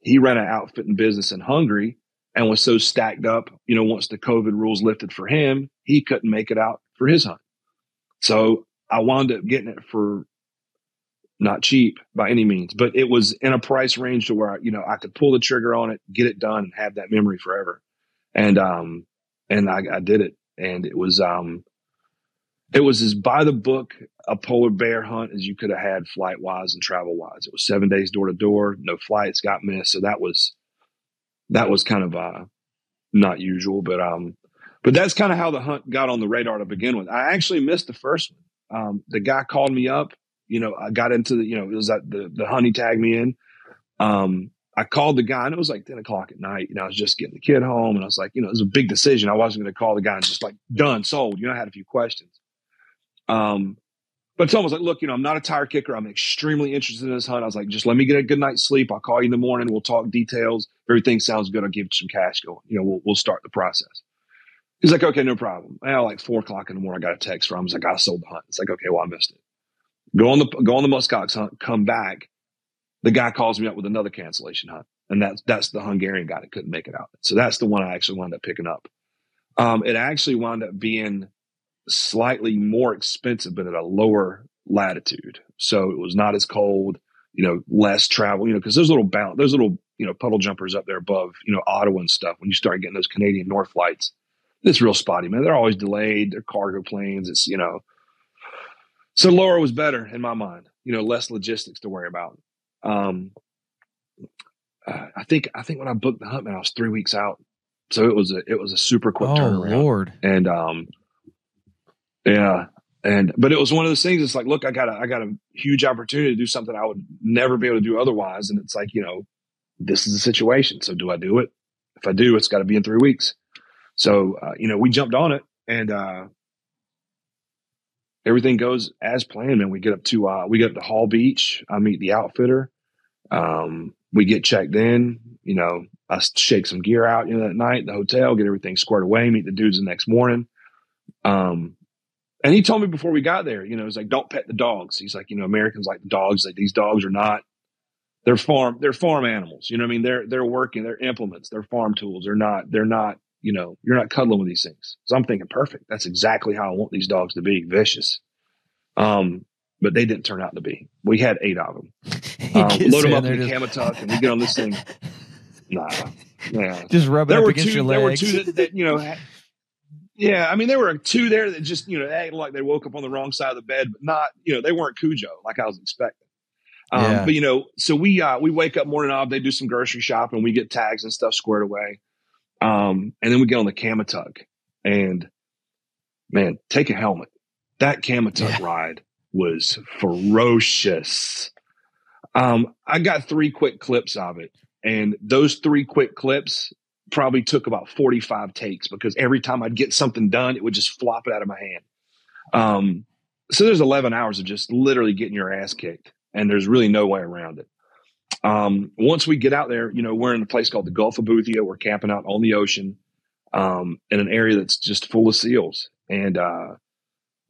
He ran an outfitting business in Hungary and was so stacked up, you know, once the COVID rules lifted for him, he couldn't make it out for his hunt. So I wound up getting it for not cheap by any means, but it was in a price range to where, you know, I could pull the trigger on it, get it done and have that memory forever. And, um, and I, I did it and it was, um, it was as by the book a polar bear hunt as you could have had flight wise and travel wise. It was seven days door to door, no flights got missed. So that was, that was kind of uh not usual, but um but that's kind of how the hunt got on the radar to begin with. I actually missed the first one. Um the guy called me up, you know, I got into the, you know, it was that the the honey tagged me in. Um I called the guy and it was like 10 o'clock at night. You know, I was just getting the kid home and I was like, you know, it was a big decision. I wasn't going to call the guy and just like done, sold. You know, I had a few questions. Um, but Tom was like, look, you know, I'm not a tire kicker. I'm extremely interested in this hunt. I was like, just let me get a good night's sleep. I'll call you in the morning. We'll talk details. If everything sounds good. I'll give you some cash going. You know, we'll, we'll start the process. He's like, okay, no problem. Now, like four o'clock in the morning, I got a text from him. He's like, I sold the hunt. It's like, okay, well, I missed it. Go on the go on the muskox hunt. Come back. The guy calls me up with another cancellation hunt, and that's that's the Hungarian guy that couldn't make it out. So that's the one I actually wound up picking up. Um, it actually wound up being slightly more expensive, but at a lower latitude. So it was not as cold, you know, less travel, you know, because those little bound, those little, you know, puddle jumpers up there above, you know, Ottawa and stuff, when you start getting those Canadian North flights, it's real spotty, man. They're always delayed. They're cargo planes. It's, you know, so lower was better in my mind, you know, less logistics to worry about. Um, uh, I think, I think when I booked the hunt, man, I was three weeks out. So it was a, it was a super quick oh, turnaround. Lord. And, um, yeah, and but it was one of those things. It's like, look, I got a I got a huge opportunity to do something I would never be able to do otherwise. And it's like, you know, this is the situation. So do I do it? If I do, it's got to be in three weeks. So uh, you know, we jumped on it, and uh, everything goes as planned. And we get up to uh, we get up to Hall Beach. I meet the outfitter. Um, we get checked in. You know, I shake some gear out. You know, that night, the hotel, get everything squared away. Meet the dudes the next morning. Um, and he told me before we got there, you know, he's like, don't pet the dogs. He's like, you know, Americans like the dogs. Like these dogs are not, they're farm, they're farm animals. You know what I mean? They're, they're working, they're implements, they're farm tools. They're not, they're not, you know, you're not cuddling with these things. So I'm thinking, perfect. That's exactly how I want these dogs to be vicious. Um, but they didn't turn out to be. We had eight of them. Um, load them up in the just... and we get on this thing. Nah, yeah. Just rub it there up against two, your legs. There were two that, that you know yeah, I mean, there were two there that just, you know, acted like they woke up on the wrong side of the bed, but not, you know, they weren't Cujo like I was expecting. Um, yeah. But you know, so we uh, we wake up morning off, they do some grocery shopping, we get tags and stuff squared away, um, and then we get on the Kamatug, and man, take a helmet. That Kamatug yeah. ride was ferocious. Um, I got three quick clips of it, and those three quick clips probably took about 45 takes because every time I'd get something done, it would just flop it out of my hand. Um, so there's 11 hours of just literally getting your ass kicked, and there's really no way around it. Um, once we get out there, you know, we're in a place called the Gulf of Boothia. We're camping out on the ocean um, in an area that's just full of seals. And, uh,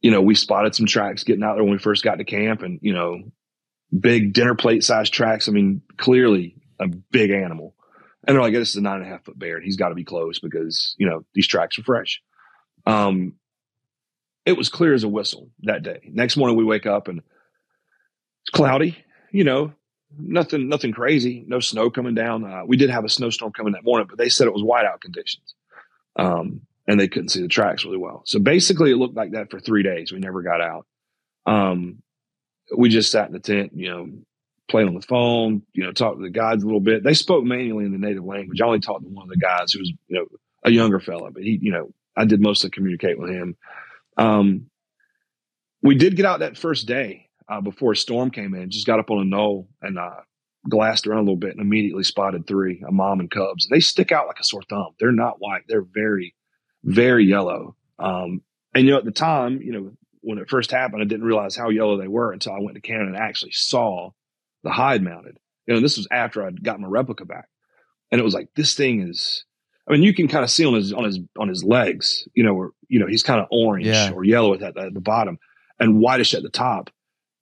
you know, we spotted some tracks getting out there when we first got to camp and, you know, big dinner plate sized tracks. I mean, clearly a big animal. And they're like, this is a nine and a half foot bear and he's got to be close because, you know, these tracks are fresh. Um, it was clear as a whistle that day. Next morning we wake up and it's cloudy, you know, nothing, nothing crazy, no snow coming down. Uh, we did have a snowstorm coming that morning, but they said it was whiteout conditions. Um, and they couldn't see the tracks really well. So basically it looked like that for three days. We never got out. Um, we just sat in the tent, you know, played on the phone, you know, talked to the guys a little bit. They spoke mainly in the native language. I only talked to one of the guys who was, you know, a younger fella, but he, you know, I did mostly communicate with him. Um, we did get out that first day uh, before a storm came in, just got up on a knoll and uh, glassed around a little bit and immediately spotted three, a mom and cubs. They stick out like a sore thumb. They're not white. They're very, very yellow. Um, and, you know, at the time, you know, when it first happened, I didn't realize how yellow they were until I went to Canada and actually saw the hide mounted. You know, this was after I'd got my replica back. And it was like, this thing is, I mean, you can kind of see on his, on his, on his legs, you know, where, you know, he's kind of orange yeah. or yellow at, at the bottom and whitish at the top.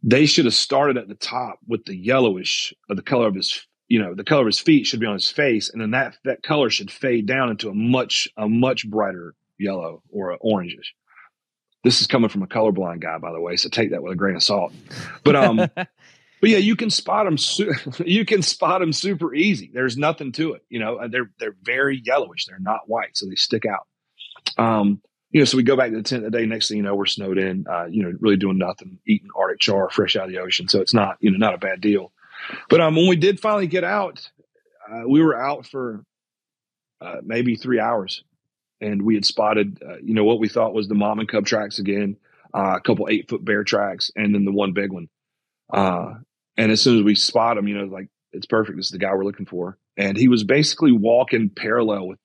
They should have started at the top with the yellowish of the color of his, you know, the color of his feet should be on his face. And then that, that color should fade down into a much, a much brighter yellow or orangish. This is coming from a colorblind guy, by the way. So take that with a grain of salt. But, um, but yeah, you can spot them. Su- you can spot them super easy. There's nothing to it. You know, they're they're very yellowish. They're not white, so they stick out. Um, you know, so we go back to the tent the day. Next thing you know, we're snowed in. Uh, you know, really doing nothing, eating Arctic char fresh out of the ocean. So it's not you know not a bad deal. But um, when we did finally get out, uh, we were out for uh, maybe three hours, and we had spotted uh, you know what we thought was the mom and cub tracks again, uh, a couple eight foot bear tracks, and then the one big one. Uh, and as soon as we spot him, you know, like it's perfect. This is the guy we're looking for. And he was basically walking parallel with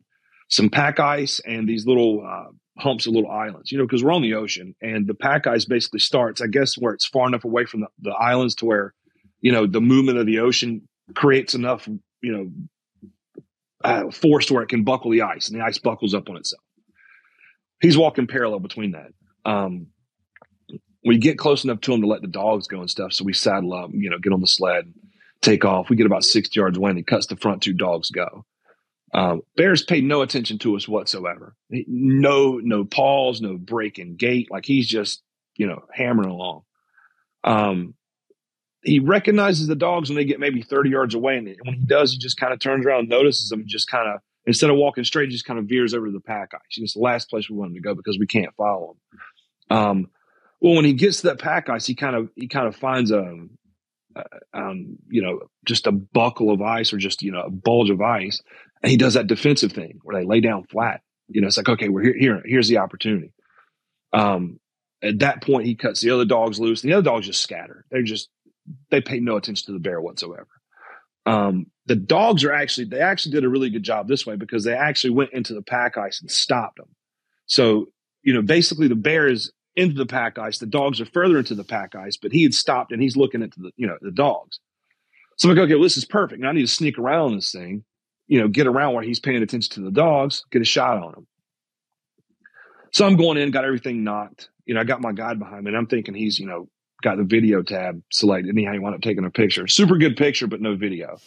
some pack ice and these little uh, humps of little islands, you know, because we're on the ocean and the pack ice basically starts, I guess, where it's far enough away from the, the islands to where, you know, the movement of the ocean creates enough, you know, uh, force where it can buckle the ice and the ice buckles up on itself. He's walking parallel between that. Um, we get close enough to him to let the dogs go and stuff. So we saddle up, you know, get on the sled, and take off. We get about 60 yards away and he cuts the front two dogs go. Um, Bears paid no attention to us whatsoever. No, no pause, no break in gait. Like he's just, you know, hammering along. Um, he recognizes the dogs when they get maybe 30 yards away. And when he does, he just kind of turns around, notices them, just kind of, instead of walking straight, he just kind of veers over to the pack ice. It's the last place we want him to go because we can't follow him. Um, well, when he gets to that pack ice, he kind of, he kind of finds a, um, you know, just a buckle of ice or just, you know, a bulge of ice. And he does that defensive thing where they lay down flat. You know, it's like, okay, we're here, here here's the opportunity. Um, at that point, he cuts the other dogs loose. The other dogs just scatter. They're just, they pay no attention to the bear whatsoever. Um, the dogs are actually, they actually did a really good job this way because they actually went into the pack ice and stopped them. So, you know, basically the bear is into the pack ice. The dogs are further into the pack ice, but he had stopped and he's looking into the, you know, the dogs. So I'm like, okay, well, this is perfect. Now I need to sneak around this thing, you know, get around where he's paying attention to the dogs, get a shot on him. So I'm going in, got everything nocked. You know, I got my guide behind me and I'm thinking he's, you know, got the video tab selected. Anyhow, he wound up taking a picture. Super good picture, but no video.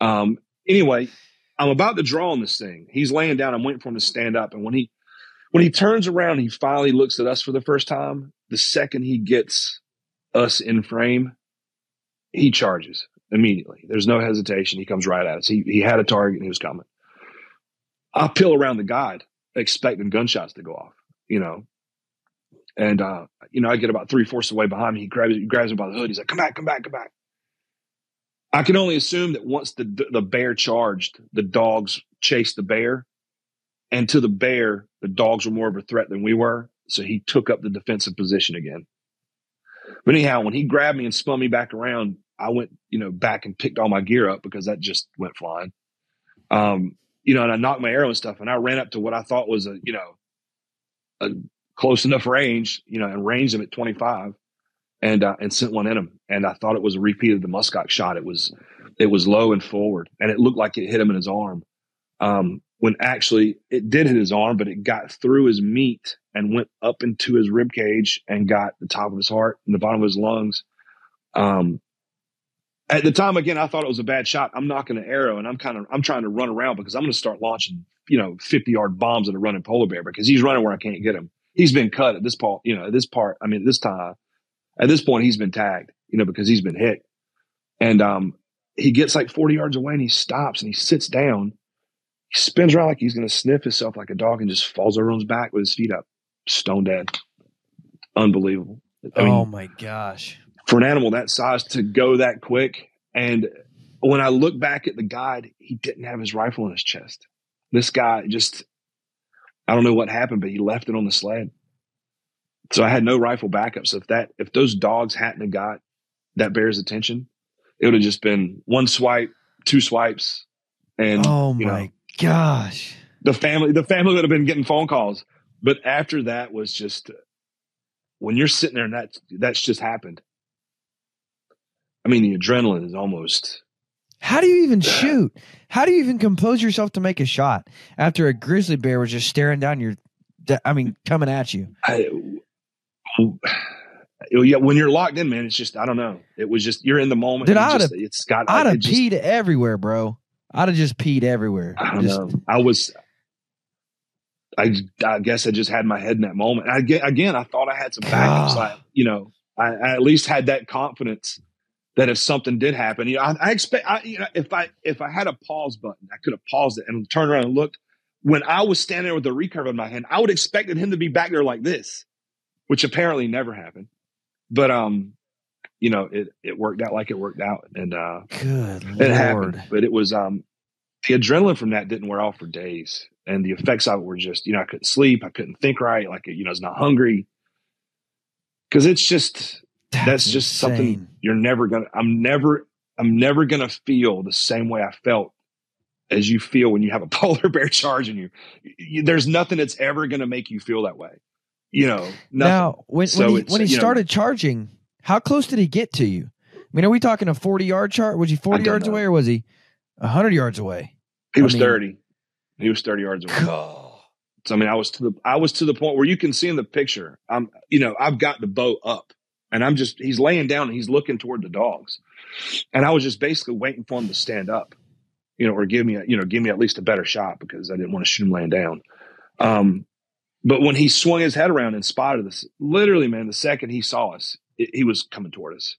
Um, anyway, I'm about to draw on this thing. He's laying down. I'm waiting for him to stand up. And when he when he turns around, he finally looks at us for the first time. The second he gets us in frame, he charges immediately. There's no hesitation. He comes right at us. He, he had a target and he was coming. I peel around the guide, expecting gunshots to go off, you know. And, uh, you know, I get about three fourths away behind me. He grabs, he grabs me by the hood. He's like, come back, come back, come back. I can only assume that once the, the bear charged, the dogs chased the bear and to the bear, the dogs were more of a threat than we were. So he took up the defensive position again. But anyhow, when he grabbed me and spun me back around, I went, you know, back and picked all my gear up because that just went flying. Um, you know, and I nocked my arrow and stuff, and I ran up to what I thought was a, you know, a close enough range, you know, and ranged him at 25 and, uh, and sent one in him. And I thought it was a repeat of the muskox shot. It was, it was low and forward and it looked like it hit him in his arm. Um, when actually it did hit his arm, but it got through his meat and went up into his rib cage and got the top of his heart and the bottom of his lungs. Um, at the time, again, I thought it was a bad shot. I'm nocking an arrow and I'm kind of, I'm trying to run around because I'm going to start launching, you know, 50 yard bombs at a running polar bear because he's running where I can't get him. He's been cut at this part, you know, at this part. I mean, this time, at this point, he's been tagged, you know, because he's been hit. And, um, he gets like 40 yards away and he stops and he sits down he spins around like he's going to sniff himself like a dog and just falls over on his back with his feet up, stone dead. Unbelievable. I mean, oh my gosh. For an animal that size to go that quick. And when I look back at the guide, he didn't have his rifle in his chest. This guy just, I don't know what happened, but he left it on the sled. So I had no rifle backup. So if that, if those dogs hadn't have got that bear's attention, it would have just been one swipe, two swipes, and oh my know, gosh. The family, the family would have been getting phone calls. But after that was just when you're sitting there and that that's just happened. I mean, the adrenaline is almost. How do you even shoot? How do you even compose yourself to make a shot after a grizzly bear was just staring down your? I mean, coming at you. I, yeah, when you're locked in, man, it's just I don't know. It was just you're in the moment. Did I? It's got. I'd have peed everywhere, bro. I'd have just peed everywhere. I don't just, know. I was. I, I guess I just had my head in that moment. I, again, I thought I had some backups. Like, you know, I, I, at least had that confidence that if something did happen, you know, I, I expect, I, you know, if I if I had a pause button, I could have paused it and turned around and looked. When I was standing there with the recurve in my hand, I would expected him to be back there like this, which apparently never happened. But um, you know, it it worked out like it worked out, and uh, good it Lord. happened. But it was um, the adrenaline from that didn't wear off for days, and the effects of it were just, you know, I couldn't sleep, I couldn't think right, like you know, I was not hungry, because it's just that's, that's just insane. something you're never gonna. I'm never, I'm never gonna feel the same way I felt as you feel when you have a polar bear charging you. you there's nothing that's ever going to make you feel that way. You know, nothing. Now, when, So when he, when he you know- started charging, how close did he get to you? I mean, are we talking a 40 yard chart? Was he 40 yards know. away or was he 100 yards away? he I was mean- 30. He was 30 yards away. So I mean, I was to the I was to the point where you can see in the picture. I'm you know I've got the bow up, and I'm just he's laying down and he's looking toward the dogs, and I was just basically waiting for him to stand up, you know, or give me a, you know give me at least a better shot because I didn't want to shoot him laying down. Um, but when he swung his head around and spotted us, literally, man, the second he saw us, it, he was coming toward us,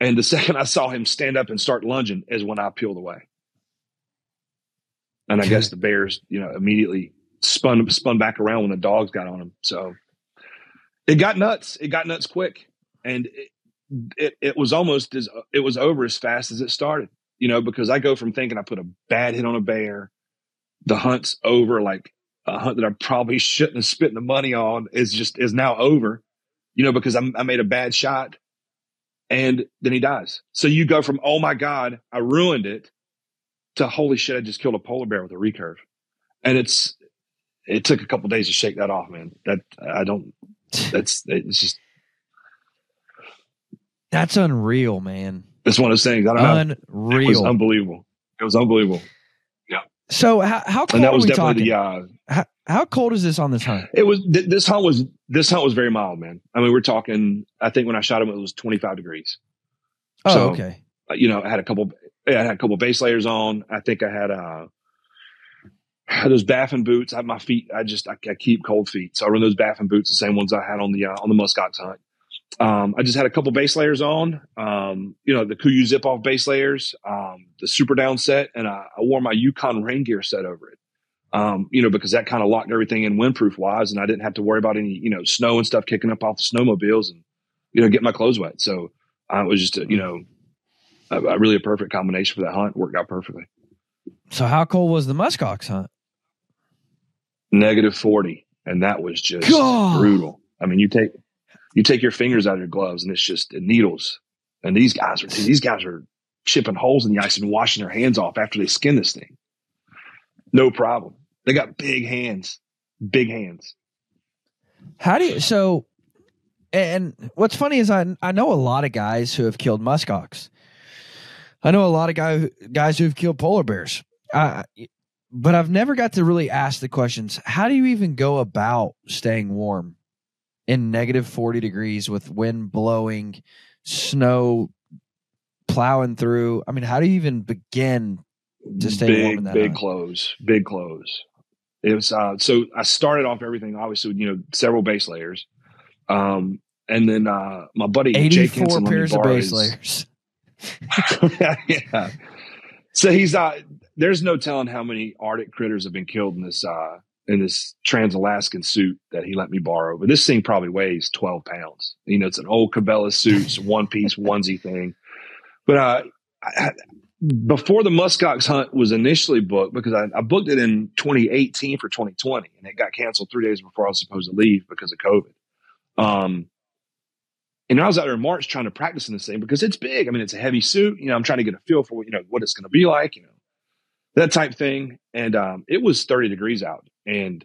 and the second I saw him stand up and start lunging is when I peeled away. And I guess the bears, you know, immediately spun spun back around when the dogs got on him. So it got nuts. It got nuts quick, and it, it it was almost as it was over as fast as it started. You know, because I go from thinking I put a bad hit on a bear, the hunt's over. Like a hunt that I probably shouldn't have spent the money on is just is now over. You know, because I'm, I made a bad shot, and then he dies. So you go from oh my god, I ruined it, to holy shit, I just killed a polar bear with a recurve, and it's it took a couple days to shake that off, man. That I don't. That's it's just That's unreal, man. it's one of those things. I don't know. It was Unreal. unbelievable. It was unbelievable, so how, how cold and that was we definitely talking? the. Uh, how, how cold is this on this hunt? it was th- this hunt was this hunt was very mild, man. I mean, we're talking. I think when I shot him, it was twenty five degrees. Oh, So- okay. Uh, you know, I had a couple. I had a couple base layers on. I think I had uh those baffin boots. I had my feet. I just I, I keep cold feet, so I run those baffin boots, the same ones I had on the uh, on the muskox hunt. Um, I just had a couple base layers on. Um, you know, the KUIU zip off base layers, um, the super down set, and I, I wore my Yukon rain gear set over it. Um, you know, because that kind of locked everything in windproof wise, and I didn't have to worry about any you know snow and stuff kicking up off the snowmobiles and you know get my clothes wet. So uh, it was just a, you know a, a really a perfect combination for that hunt. Worked out perfectly. So how cold was the muskox hunt? Negative forty, and that was just God. brutal. I mean, you take you take your fingers out of your gloves, and it's just needles. And these guys are these guys are chipping holes in the ice and washing their hands off after they skin this thing. No problem. They got big hands, big hands. How do you so? And what's funny is I I know a lot of guys who have killed muskox. I know a lot of guy, guys who've killed polar bears. I, but I've never got to really ask the questions. How do you even go about staying warm in negative forty degrees with wind blowing, snow plowing through? I mean, how do you even begin to stay big, warm in that? big clothes, big clothes. It was uh, so I started off everything obviously with you know several base layers, um, and then uh, my buddy Jake Eighty-four Henson pairs of base layers. yeah. So he's uh there's no telling how many Arctic critters have been killed in this uh in this trans-Alaskan suit that he let me borrow. But this thing probably weighs 12 pounds. You know, it's an old Cabela suit, one piece onesie thing. But uh I, I, before the muskox hunt was initially booked, because I, I booked it in 2018 for 2020, and it got canceled three days before I was supposed to leave because of COVID. Um, and I was out there in March trying to practice in this thing because it's big. I mean, it's a heavy suit. You know, I'm trying to get a feel for what, you know, what it's going to be like, you know, that type thing. And um, it was 30 degrees out, and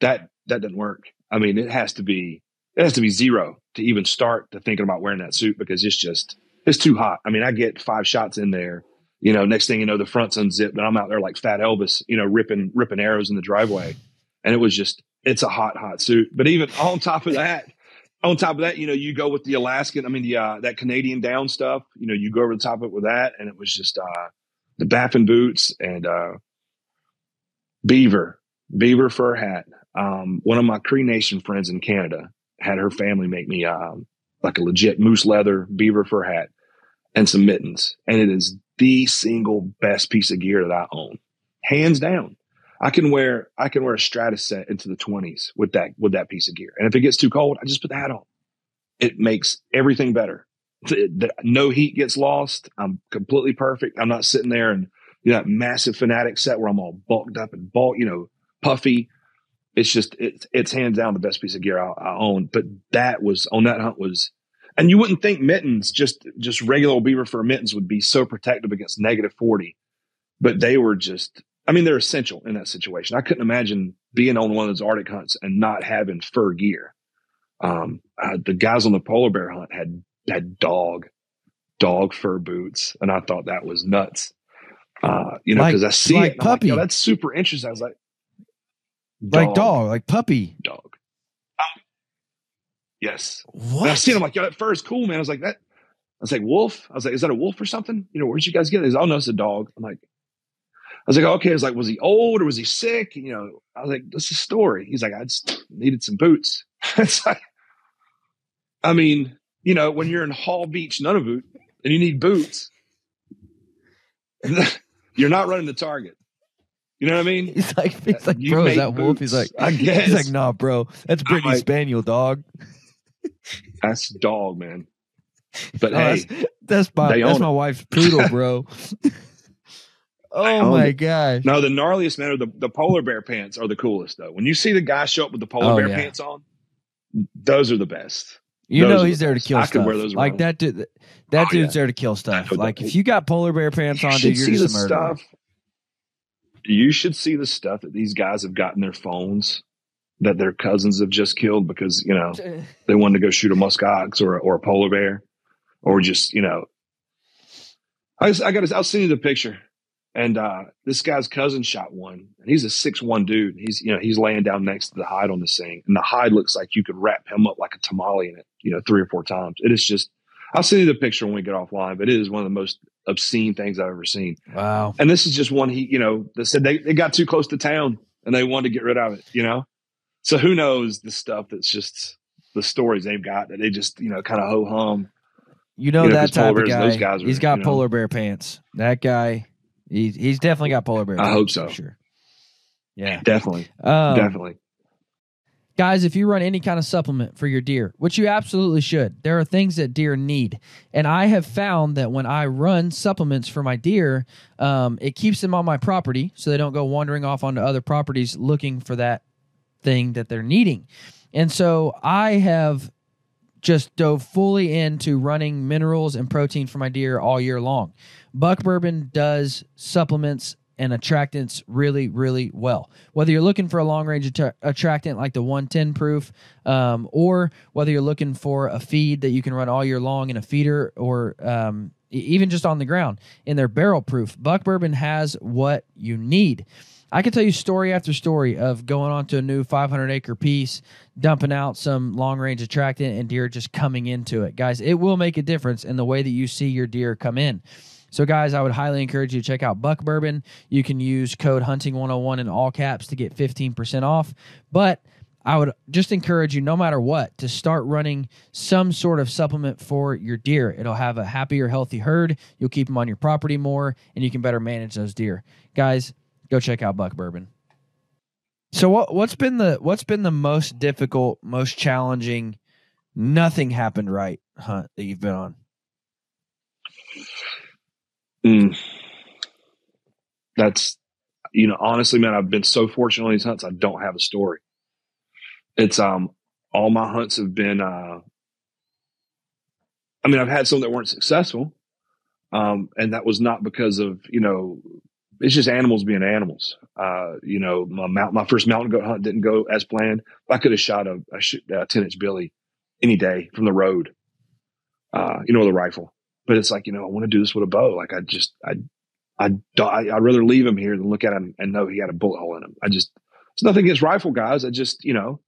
that that doesn't work. I mean, it has to be it has to be zero to even start to thinking about wearing that suit because it's just it's too hot. I mean, I get five shots in there. You know, next thing you know, the front's unzipped, and I'm out there like Fat Elvis, you know, ripping ripping arrows in the driveway, and it was just it's a hot hot suit. But even on top of that on top of that, you know, you go with the Alaskan, I mean, the, uh, that Canadian down stuff, you know, you go over the top of it with that. And it was just, uh, the Baffin boots and, uh, Beaver, Beaver fur hat. Um, one of my Cree Nation friends in Canada had her family make me, um, like a legit moose leather Beaver fur hat and some mittens. And it is the single best piece of gear that I own, hands down. I can wear I can wear a Stratus set into the twenties with that with that piece of gear, and if it gets too cold, I just put the hat on. It makes everything better. The- no heat gets lost. I'm completely perfect. I'm not sitting there and you know that massive fanatic set where I'm all bulked up and bulk, you know, puffy. It's just it's it's hands down the best piece of gear I, I own. But that was on that hunt was, and you wouldn't think mittens just just regular old beaver fur mittens would be so protective against negative forty but they were just, I mean, they're essential in that situation. I couldn't imagine being on one of those Arctic hunts and not having fur gear. Um, uh, the guys on the polar bear hunt had, had dog, dog fur boots. And I thought that was nuts. Uh, you know, Like- cause I see like it. I'm like, puppy. That's super interesting. I was like, like dog, like puppy. dog. Um, yes. What? And I seen him like, yo, that fur is cool, man. I was like, that. I was like, wolf. I was like, is that a wolf or something? You know, where'd you guys get it? He's, oh no, it's a dog. I'm like, I was like, okay. I was like, was he old or was he sick? You know, I was like, this is a story. He's like, I just needed some boots. it's like, I mean, you know, when you're in Hall Beach, Nunavut, and you need boots, you're not running the target. You know what I mean? He's like, he's like, You bro, is that wolf? He's like, I guess. he's like, nah, bro, that's Brittany like- Spaniel, dog. That's dog, man. But Oh, hey, that's, that's my that's my wife's poodle, bro. oh my it. gosh. No, the gnarliest man are the, the polar bear pants are the coolest though. When you see the guy show up with the polar Oh, bear yeah. pants on, those are the best. You Those know he's the there to kill I could stuff. wear those like around. that dude. That Oh, dude's yeah. there to kill stuff. Like if you got polar bear pants You on, dude, you're just a murderer. stuff. You should see the stuff that these guys have got in their phones that their cousins have just killed because you know they wanted to go shoot a musk ox or a, or a polar bear or just you know. I I got I'll send you the picture, and uh, this guy's cousin shot one, and he's a six one dude. He's you know he's laying down next to the hide on this thing, and the hide looks like you could wrap him up like a tamale in it, you know, three or four times. It is just. I'll send you the picture when we get offline, but it is one of the most obscene things I've ever seen. Wow. And this is just one he, you know, they said they, they got too close to town and they wanted to get rid of it, you know? So who knows the stuff that's just the stories they've got that they just, you know, kind of ho hum. You know You know, that type of guy. those guys are, he's got you know- polar bear pants. That guy, he's he's definitely got polar bear. I hope for so. Sure. Yeah. Definitely. Um, definitely. Guys, if you run any kind of supplement for your deer, which you absolutely should, there are things that deer need. And I have found that when I run supplements for my deer, um, it keeps them on my property so they don't go wandering off onto other properties looking for that thing that they're needing. And so I have just dove fully into running minerals and protein for my deer all year long. Buck Bourbon does supplements and attractants really, really well. Whether you're looking for a long range attra- attractant like the 110 proof, um, or whether you're looking for a feed that you can run all year long in a feeder or um, even just on the ground in their barrel proof, Buck Bourbon has what you need. I can tell you story after story of going onto a new 500 acre piece, dumping out some long range attractant, and deer just coming into it. Guys, it will make a difference in the way that you see your deer come in. So, guys, I would highly encourage you to check out Buck Bourbon. You can use code Hunting101 in all caps to get 15% off. But I would just encourage you, no matter what, to start running some sort of supplement for your deer. It'll have a happier, healthy herd. You'll keep them on your property more, and you can better manage those deer. Guys, go check out Buck Bourbon. So what what's been the what's been the most difficult, most challenging, nothing happened right hunt that you've been on? Mm. That's, you know, honestly, man, I've been so fortunate on these hunts. I don't have a story. It's, um, all my hunts have been, uh, I mean, I've had some that weren't successful. Um, and that was not because of, you know, it's just animals being animals. Uh, you know, my mount, my first mountain goat hunt didn't go as planned. I could have shot a, a, sh- a 10 inch Billy any day from the road, uh, you know, with a rifle but it's like you know I want to do this with a bow. Like I just I I I'd rather leave him here than look at him and know he had a bullet hole in him. I just it's nothing against rifle guys. I just you know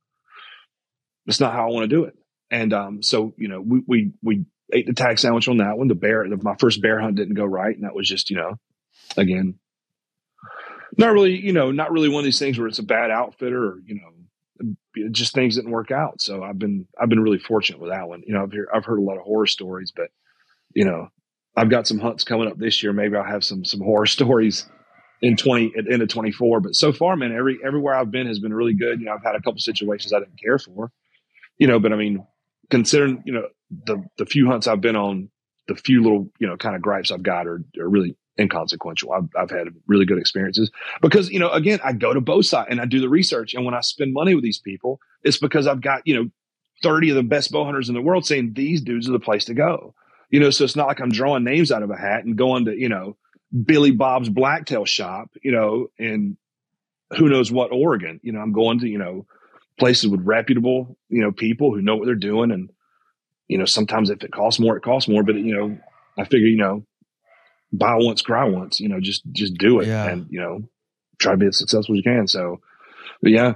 it's not how I want to do it. And um, so you know we we we ate the tag sandwich on that one. The bear, the, my first bear hunt didn't go right, and that was just you know again not really you know not really one of these things where it's a bad outfitter or you know just things didn't work out. So I've been I've been really fortunate with that one. You know I've heard I've heard a lot of horror stories, but you know, I've got some hunts coming up this year. Maybe I'll have some some horror stories in twenty at end of twenty four. But so far, man, every everywhere I've been has been really good. You know, I've had a couple situations I didn't care for. You know, but I mean, considering you know the the few hunts I've been on, the few little you know kind of gripes I've got are are really inconsequential. I've I've had really good experiences because you know again I go to both sides and I do the research and when I spend money with these people, it's because I've got you know thirty of the best bow hunters in the world saying these dudes are the place to go you know, so it's not like I'm drawing names out of a hat and going to, you know, Billy Bob's blacktail shop, you know, in who knows what Oregon. You know, I'm going to, you know, places with reputable, you know, people who know what they're doing. And, you know, sometimes if it costs more, it costs more. But, you know, I figure, you know, buy once, cry once, you know, just, just do it. Yeah. And, you know, try to be as successful as you can. So, but yeah.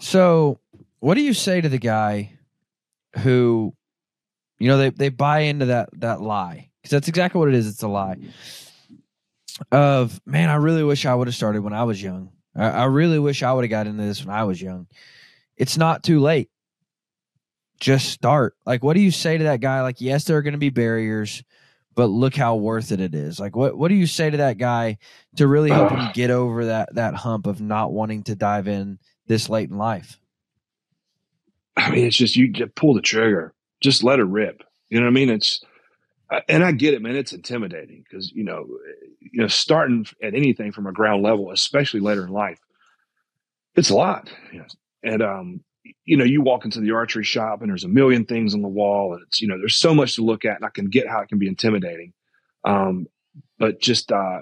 So, what do you say to the guy who, you know, they, they buy into that that lie because that's exactly what it is. It's a lie. Of man, I really wish I would have started when I was young. I, I really wish I would have got into this when I was young. It's not too late. Just start. Like, what do you say to that guy? Like, yes, there are going to be barriers, but look how worth it it is. Like, what what do you say to that guy to really help him get over that that hump of not wanting to dive in this late in life? I mean, it's just you pull the trigger, just let it rip. You know what I mean? It's and I get it, man. It's intimidating because you know, you know, starting at anything from a ground level, especially later in life, it's a lot. You know? And um, you know, you walk into the archery shop and there's a million things on the wall, and it's you know, there's so much to look at, and I can get how it can be intimidating. Um, but just uh,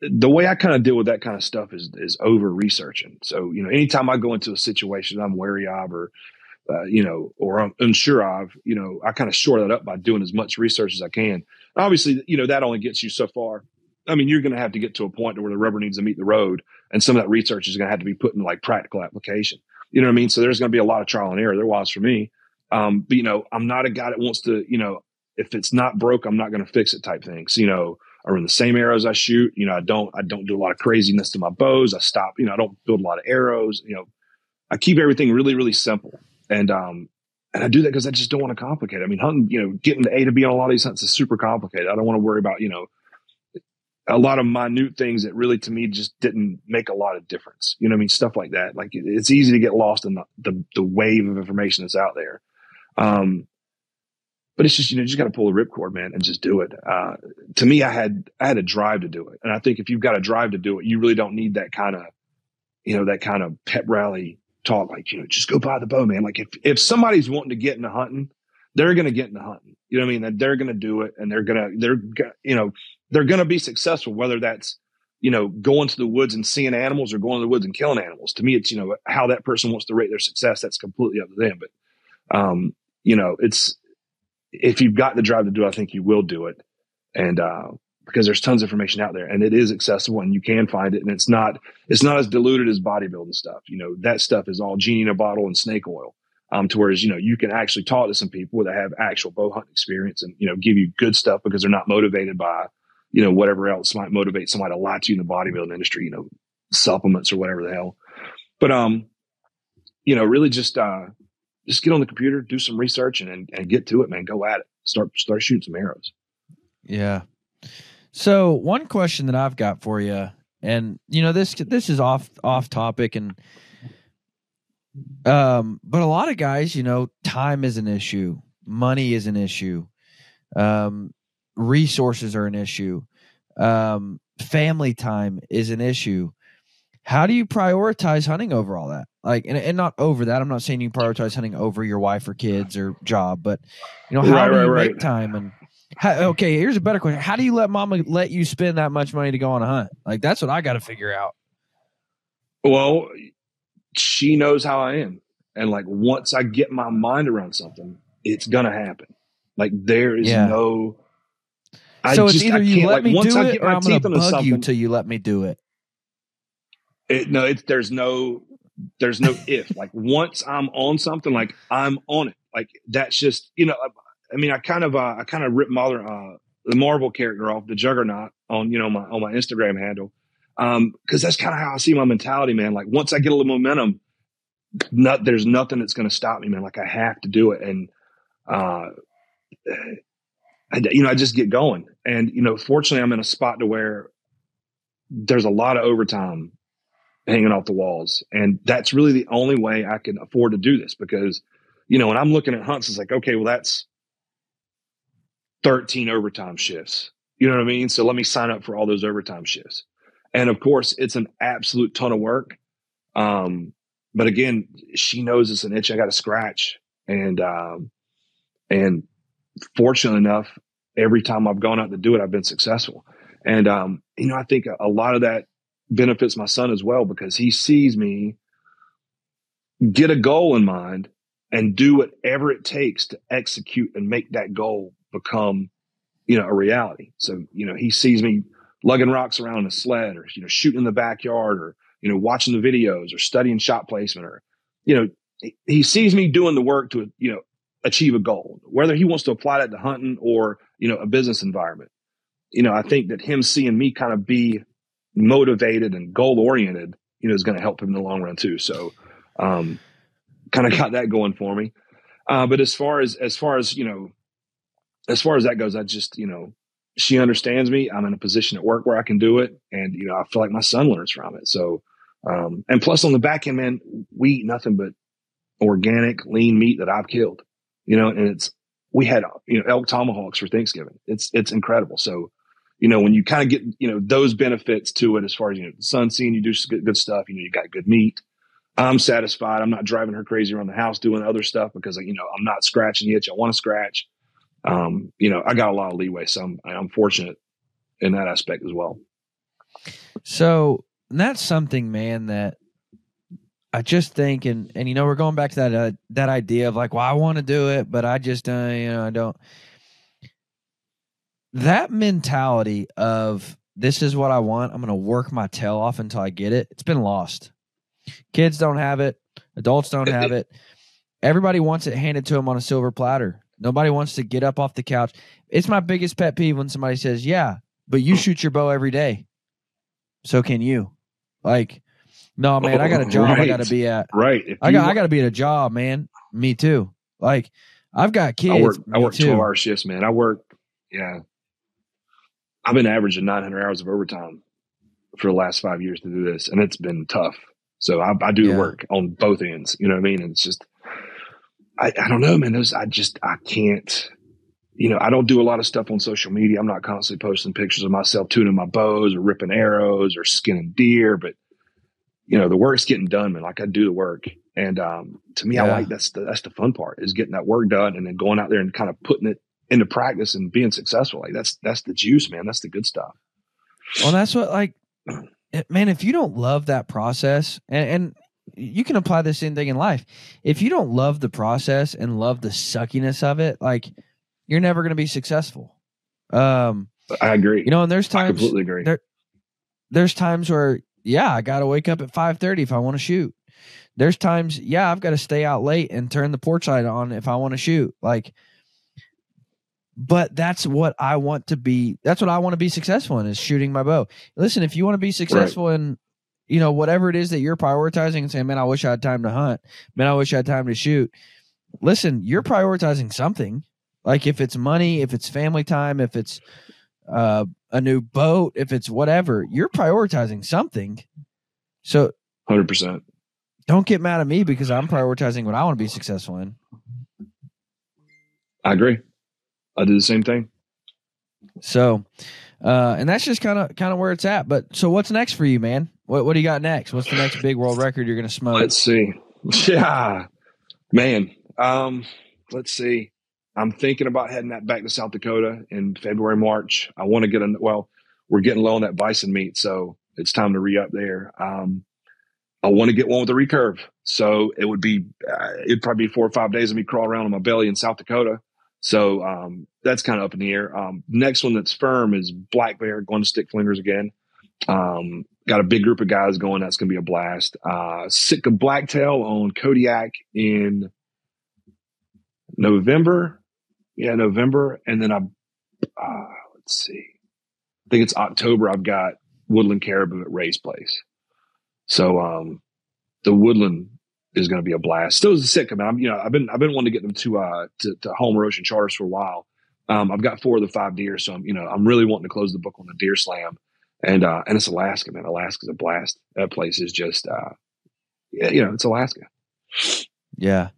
the way I kind of deal with that kind of stuff is is over researching. So you know, anytime I go into a situation I'm wary of or uh, you know, or I'm unsure of, you know, I kind of shore that up by doing as much research as I can. Obviously, you know, that only gets you so far. I mean, you're going to have to get to a point where the rubber needs to meet the road, and some of that research is going to have to be put in like practical application. You know what I mean? So there's going to be a lot of trial and error. There was for me, um, but you know, I'm not a guy that wants to, you know, if it's not broke, I'm not going to fix it type things. You know, or in the same arrows I shoot. You know, I don't, I don't do a lot of craziness to my bows. I stop. You know, I don't build a lot of arrows. You know, I keep everything really, really simple. And um, and I do that because I just don't want to complicate. It. I mean, hunting, you know, getting to A to B on a lot of these hunts is super complicated. I don't want to worry about, you know, a lot of minute things that really to me just didn't make a lot of difference. You know, I mean, stuff like that. Like it, it's easy to get lost in the, the, the wave of information that's out there. Um, but it's just you know you just got to pull the ripcord, man, and just do it. Uh, to me, I had I had a drive to do it, and I think if you've got a drive to do it, you really don't need that kind of you know that kind of pep rally talk like, you know, just go buy the bow, man. Like if, if somebody's wanting to get into hunting, they're going to get into hunting. You know what I mean? That they're going to do it and they're going to, they're, you know, they're going to be successful, whether that's, you know, going to the woods and seeing animals or going to the woods and killing animals. To me, it's, you know, how that person wants to rate their success. That's completely up to them. But, um, you know, it's, if you've got the drive to do it, I think you will do it. And, uh, because there's tons of information out there and it is accessible and you can find it. And it's not it's not as diluted as bodybuilding stuff. You know that stuff is all genie in a bottle and snake oil. Um to whereas you know you can actually talk to some people that have actual bow hunting experience and you know give you good stuff because they're not motivated by you know whatever else might motivate somebody to lie to you in the bodybuilding industry you know supplements or whatever the hell. But um you know really just uh just get on the computer do some research and, and, and get to it man. Go at it. Start start shooting some arrows. Yeah so one question that I've got for you, and you know this this is off off topic, and um, but a lot of guys, you know, time is an issue, money is an issue, um, resources are an issue, um, family time is an issue. How do you prioritize hunting over all that? Like, and, and not over that. I'm not saying you prioritize hunting over your wife or kids or job, but you know, how Right, do you right, make right. time and how, okay, here's a better question. How do you let mama let you spend that much money to go on a hunt? Like that's what I got to figure out. Well, she knows how I am. And like once I get my mind around something, it's gonna happen. Like there is Yeah. no I so it's just- either you let like, me once do I it get or my I'm gonna into bug you till you let me do it. it, no, it's there's no there's no if. Like once I'm on something, like I'm on it. Like that's just you know. I, mean, I kind of uh, I kind of ripped Mother uh, the Marvel character off the Juggernaut on you know my on my Instagram handle because that's kind of how I see my mentality, man. Like once I get a little momentum, not there's nothing that's going to stop me, man. Like I have to do it, and uh, I, you know I just get going, and you know fortunately I'm in a spot to where there's a lot of overtime hanging off the walls. And that's really the only way I can afford to do this because, you know, when I'm looking at hunts, it's like, okay, well, that's 13 overtime shifts. You know what I mean? So let me sign up for all those overtime shifts. And of course, it's an absolute ton of work. Um, but again, she knows it's an itch I got to scratch. And, um, and fortunately enough, every time I've gone out to do it, I've been successful. And, um, you know, I think a, a lot of that benefits my son as well because he sees me get a goal in mind and do whatever it takes to execute and make that goal become, you know, a reality. So, you know, he sees me lugging rocks around in a sled or, you know, shooting in the backyard or, you know, watching the videos or studying shot placement or, you know, he, sees me doing the work to, you know, achieve a goal, whether he wants to apply that to hunting or, you know, a business environment. You know, I think that him seeing me kind of be motivated and goal oriented, you know, is going to help him in the long run too. So, um, kind of got that going for me. Uh, but as far as, as far as, you know, as far as that goes, I just, you know, she understands me. I'm in a position at work where I can do it. And, you know, I feel like my son learns from it. So, um, and plus on the back end, man, we eat nothing but organic, lean meat that I've killed, you know, and it's, we had, you know, elk tomahawks for Thanksgiving. It's, it's incredible. So, you know, when you kind of get, you know, those benefits to it, as far as, you know, the son seeing you do good, good stuff, you know, you got good meat. I'm satisfied. I'm not driving her crazy around the house doing other stuff because, you know, I'm not scratching the itch I want to scratch. Um, you know, I got a lot of leeway. So I'm, I'm fortunate in that aspect as well. So that's something, man, that I just think, and and you know, we're going back to that uh, that idea of like, well, I want to do it, but I just, uh, you know, I don't. That mentality of this is what I want. I'm going to work my tail off until I get it. It's been lost. Kids don't have it. Adults don't have it. Everybody wants it handed to them on a silver platter. Nobody wants to get up off the couch. It's my biggest pet peeve when somebody says, "Yeah, but you hmm. shoot your bow every day." So can you? Like, no, man, I got a job right. I got to be at. Right. If I got I got to be at a job, man. Me too. Like, I've got kids. I work. I work twelve hour shifts, man. I work. Yeah. I've been averaging 900 hours of overtime for the last five years to do this, and it's been tough. So I, I do yeah. the work on both ends. You know what I mean? And it's just, I, I don't know, man. Those I just I can't. You know, I don't do a lot of stuff on social media. I'm not constantly posting pictures of myself tuning my bows or ripping arrows or skinning deer, but you know, the work's getting done, man. Like I do the work. And um, to me, yeah. I like that's the that's the fun part is getting that work done and then going out there and kind of putting it into practice and being successful. Like that's that's the juice, man. That's the good stuff. Well, that's what like man, if you don't love that process and, and you can apply the same thing in life. If you don't love the process and love the suckiness of it, like you're never going to be successful. Um, I agree. You know, and there's times I completely agree. There, there's times where, yeah, I got to wake up at 5:30 if I want to shoot. There's times, yeah, I've got to stay out late and turn the porch light on if I want to shoot. Like, but that's what I want to be. That's what I want to be successful in is shooting my bow. Listen, if you want to be successful right. in you know, whatever it is that you're prioritizing and saying, man, I wish I had time to hunt. Man, I wish I had time to shoot. Listen, you're prioritizing something. Like if it's money, if it's family time, if it's uh, a new boat, if it's whatever, you're prioritizing something. So, 100%. Don't get mad at me because I'm prioritizing what I want to be successful in. I agree. I do the same thing. So, uh, and that's just kind of kind of where it's at. But so, what's next for you, man? What What do you got next? What's the next big world record you're going to smoke? Let's see. Yeah, man. Um, let's see. I'm thinking about heading that back to South Dakota in February, March. I want to get a well. We're getting low on that bison meat, so it's time to re up there. Um, I want to get one with a recurve, so it would be uh, it'd probably be four or five days of me crawling around on my belly in South Dakota. So um, that's kind of up in the air. Um, next one that's firm is black bear going to stick flingers again. Um, got a big group of guys going. That's going to be a blast. Uh, Sitka Blacktail on Kodiak in November. Yeah, November. And then I, uh, let's see, I think it's October. I've got Woodland Caribou at Ray's Place. So, um, the Woodland is going to be a blast. Still is a Sitka, man. I'm, you know, I've been, I've been wanting to get them to, uh, to, to Homer Ocean Charters for a while. Um, I've got four of the five deer. So I'm, you know, I'm really wanting to close the book on the deer slam and uh, and it's Alaska, man. Alaska's a blast. That place is just, uh, you know, it's Alaska. Yeah.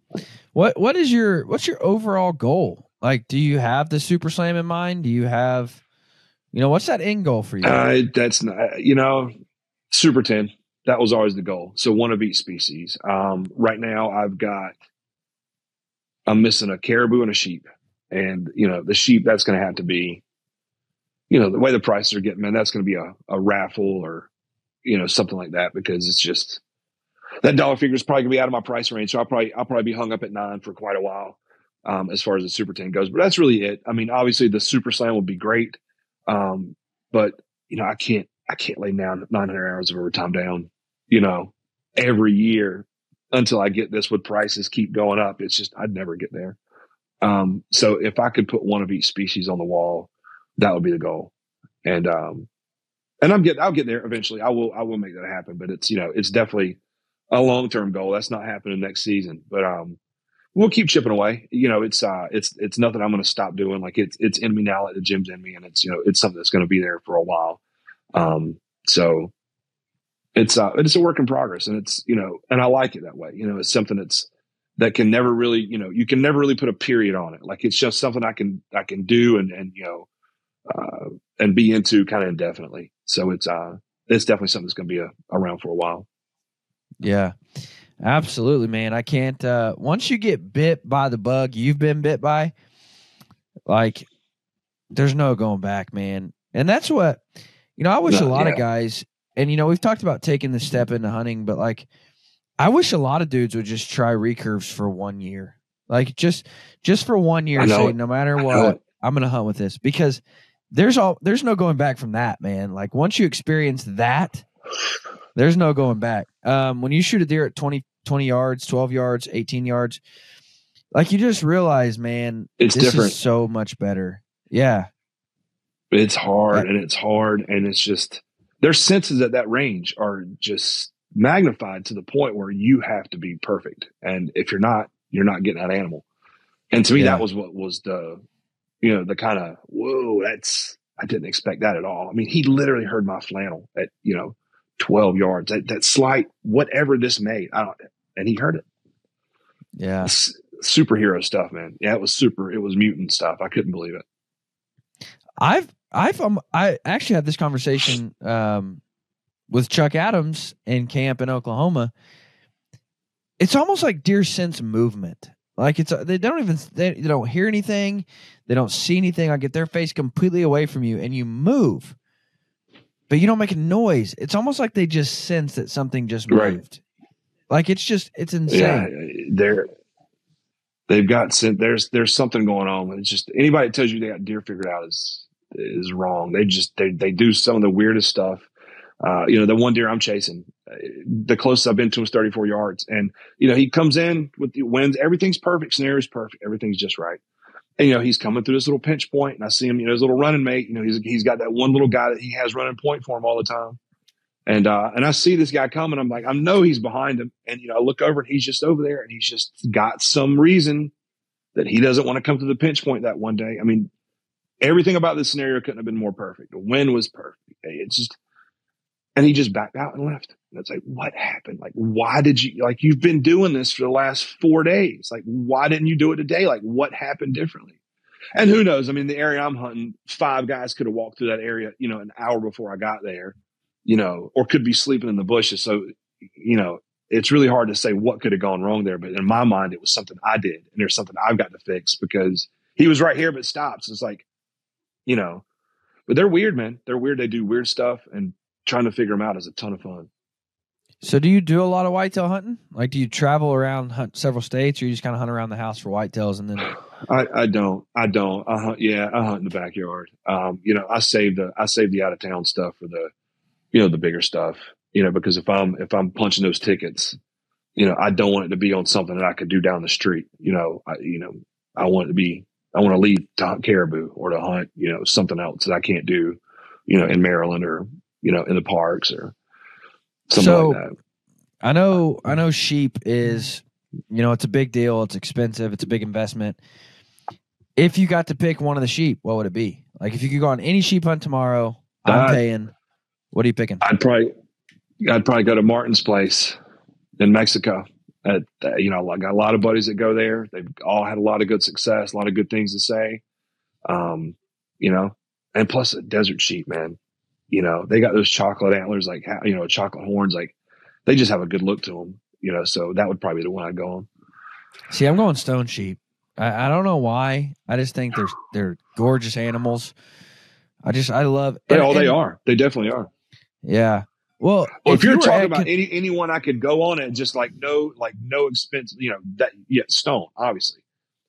What What is your What's your overall goal? Like, do you have the Super Slam in mind? Do you have, you know, what's that end goal for you? Uh, that's not, you know, Super Ten. That was always the goal. So one of each species. Um, right now, I've got, I'm missing a caribou and a sheep, and you know, the sheep that's going to have to be you know, the way the prices are getting, man, that's going to be a, a raffle or, you know, something like that because it's just that dollar figure is probably gonna be out of my price range. So I'll probably, I'll probably be hung up at nine for quite a while. Um, as far as the super 10 goes, but that's really it. I mean, obviously the super slam would be great. Um, but you know, I can't, I can't lay down 900 hours of overtime down, you know, every year until I get this with prices keep going up. It's just, I'd never get there. Um, so if I could put one of each species on the wall, that would be the goal. And, um, and I'm getting, I'll get there eventually. I will, I will make that happen, but it's, you know, it's definitely a long-term goal. That's not happening next season, but, um, we'll keep chipping away. You know, it's, uh, it's, it's nothing I'm going to stop doing. Like it's, it's in me now, like the gym's in me and it's, you know, it's something that's going to be there for a while. Um, so it's, uh, it's a work in progress and it's, you know, and I like it that way. You know, it's something that's, that can never really, you know, you can never really put a period on it. Like it's just something I can, I can do and, and, you know, uh, and be into kind of indefinitely. So it's, uh, it's definitely something that's going to be a, around for a while. Yeah, absolutely, man. I can't, uh, once you get bit by the bug you've been bit by, like, there's no going back, man. And that's what, you know, I wish No, a lot yeah. of guys, and, you know, we've talked about taking the step into hunting, but like, I wish a lot of dudes would just try recurves for one year. Like just just for one year, say no matter what. I'm gonna hunt with this because there's all there's no going back from that, man. Like once you experience that, there's no going back. Um, when you shoot a deer at 20, 20 yards, 12 yards, 18 yards, like you just realize, man, It's this different. is so much better. Yeah. It's hard and it's hard and it's just their senses at that range are just magnified to the point where you have to be perfect. And if you're not, you're not getting that animal. And to me, Yeah. that was what was the, you know, the kind of whoa, that's I didn't expect that at all. I mean, he literally heard my flannel at you know, twelve yards. That that slight whatever this made, I don't, and he heard it. Yeah. Superhero stuff, man. Yeah, it was super. It was mutant stuff. I couldn't believe it. I've I've um, I actually had this conversation um, with Chuck Adams in camp in Oklahoma. It's almost like deer sense movement. Like it's they don't even they, they don't hear anything, they don't see anything. Like get their face completely away from you, and you move, but you don't make a noise. It's almost like they just sense that something just Right. moved. Like it's just it's insane. Yeah, they're they've got sen- there's there's something going on. It's just anybody that tells you they got deer figured out is is wrong. They just they they do some of the weirdest stuff. Uh, you know, the one deer I'm chasing, the closest I've been to is 34 yards, and you know he comes in with the winds. Everything's perfect. Scenario's perfect. Everything's just right. And you know he's coming through this little pinch point, and I see him. You know his little running mate. You know he's he's got that one little guy that he has running point for him all the time. And uh, and I see this guy coming. I'm like, I know he's behind him. And you know, I look over and he's just over there, and he's just got some reason that he doesn't want to come to the pinch point that one day. I mean, everything about this scenario couldn't have been more perfect. The wind was perfect. It's just, and he just backed out and left. And it's like, what happened? Like, why did you like? You've been doing this for the last four days. Like, why didn't you do it today? Like, what happened differently? And who knows? I mean, the area I'm hunting, five guys could have walked through that area, you know, an hour before I got there you know, or could be sleeping in the bushes. So, you know, it's really hard to say what could have gone wrong there. But in my mind, it was something I did, and there's something I've got to fix because he was right here but stops. It's like, you know, but they're weird, man. They're weird. They do weird stuff, and trying to figure them out is a ton of fun. So do you do a lot of whitetail hunting? Like do you travel around hunt several states or you just kind of hunt around the house for whitetails and then I, I don't. I don't. I hunt. Yeah, I hunt in the backyard. Um, you know, I save the I save the out of town stuff for the, you know, the bigger stuff. You know, because if I'm if I'm punching those tickets, you know, I don't want it to be on something that I could do down the street. You know, I you know, I want it to be. I want to leave to hunt caribou or to hunt, you know, something else that I can't do, you know, in Maryland or you know in the parks or something So- like that. I know I know sheep is you know it's a big deal, it's expensive, it's a big investment. If you got to pick one of the sheep, what would it be? Like if you could go on any sheep hunt tomorrow, I'm Uh, paying. What are you picking? I'd probably I'd probably go to Martin's place in Mexico. At, uh, you know, I got a lot of buddies that go there. They've all had a lot of good success, a lot of good things to say. Um, you know, and plus a desert sheep, man. You know, they got those chocolate antlers, like you know, chocolate horns, like they just have a good look to them. You know, so that would probably be the one I'd go on. See, I'm going stone sheep. I, I don't know why. I just think they're they're gorgeous animals. I just I love. They, and- oh, they and- are. They definitely are. Yeah. Well, Well, if, you're you talking about con- any anyone I could go on and just like no like no expense, you know, that yeah, stone, obviously.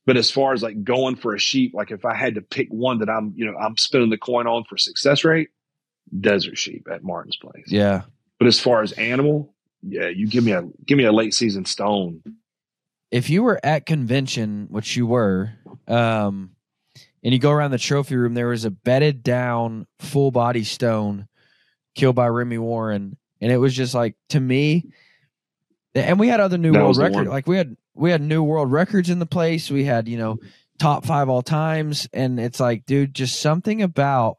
But as far as like going for a sheep, like if I had to pick one that I'm, you know, I'm spinning the coin on for success rate, desert sheep at Martin's place. yeah, But as far as animal, yeah, you give me a give me a late season stone. if you were at convention, which you were, um, and you go around the trophy room, there was a bedded down full body stone killed by Remy Warren, and it was just like to me. And we had other new That world records. Like we had we had new world records in the place. We had you know top five all times, and it's like, dude, just something about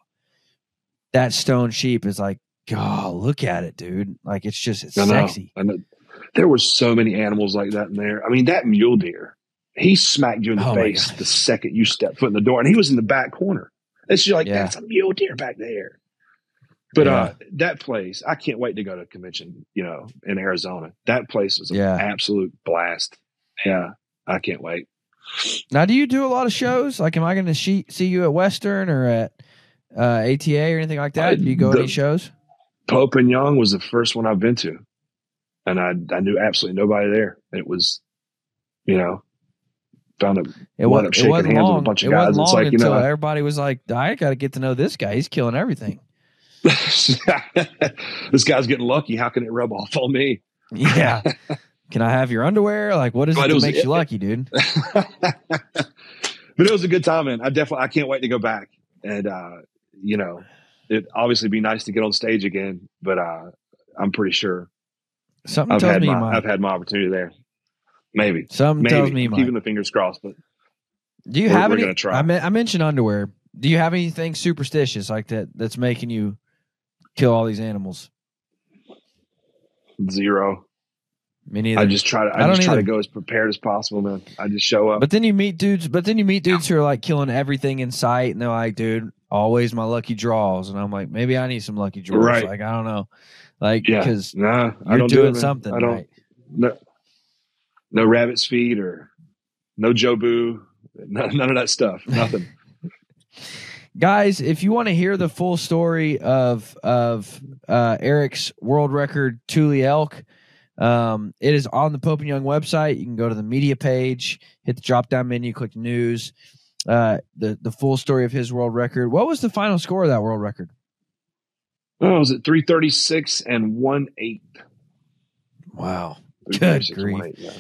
that stone sheep is like, God, look at it, dude. Like it's just it's I know. sexy. I know. There were so many animals like that in there. I mean, that mule deer, he smacked you in the Oh face the second you stepped foot in the door, and he was in the back corner. It's just like Yeah. that's a mule deer back there. But Yeah. uh, that place, I can't wait to go to a convention. You know, in Arizona, that place was an Yeah. absolute blast. Yeah, I can't wait. Now, do you do a lot of shows? Like, am I going to see you at Western or at uh, ATA or anything like that? Do you go to the- any shows? Pope and Young was the first one I've been to, and I I knew absolutely nobody there. It was, you know, found it It, wound up shaking wasn't hands with a long. bunch of it guys. wasn't It's long like, you until know- everybody was like, "I got to get to know this guy. He's killing everything." this guy's getting lucky. How can it rub off on me? Yeah. Can I have your underwear? Like, what is But it it was- makes you lucky, dude? but it was a good time, man. I definitely I can't wait to go back. And uh, you know, it obviously be nice to get on stage again, but uh, I'm pretty sure Something I've tells had me my might. I've had my opportunity there. Maybe. Something Maybe. tells me you I'm might. keeping the fingers crossed, but Do you We're- have we're any? I, I mentioned underwear. Do you have anything superstitious like that that's making you kill all these animals? zero. Me neither. I just try to I I, just try either. to go as prepared as possible, man. I just show up. But then you meet dudes. But then you meet dudes who are like killing everything in sight, and they're like, "Dude, always my lucky draws." And I'm like, maybe I need some lucky draws. Right. Like I don't know, like yeah. because Nah, you're don't do doing it, something I don't right. no, no rabbit's feet or no Jobu, none, none of that stuff. Nothing. guys if you want to hear the full story of of uh eric's world record Tule elk um it is on the pope and young website you can go to the media page hit the drop down menu click news uh the the full story of his world record what was the final score of that world record oh, was it three thirty six and one eight? wow 336 and grief. 1/8, yeah.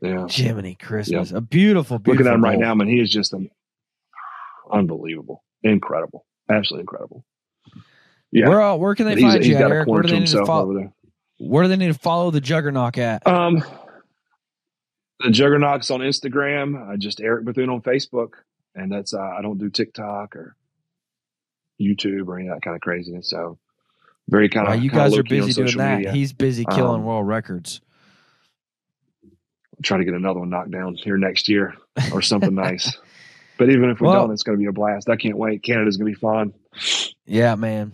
Yeah. jiminy christmas a beautiful, beautiful Looking at him right now, man, he is just unbelievable, incredible, absolutely incredible. Yeah, where, uh, where can they find he's you at, got a eric where do they need to follow where do they need to follow the juggernaut at Um, the Juggernaut's on Instagram. I just Eric Bethune on Facebook, and that's uh, I don't do TikTok or YouTube or any of that kind of craziness. So very kind Wow, of you kinda guys are busy doing that media. he's busy killing Um, world records Try to get another one knocked down here next year or something nice. But even if we Well- don't, it's going to be a blast. I can't wait. Canada's going to be fun. Yeah, man.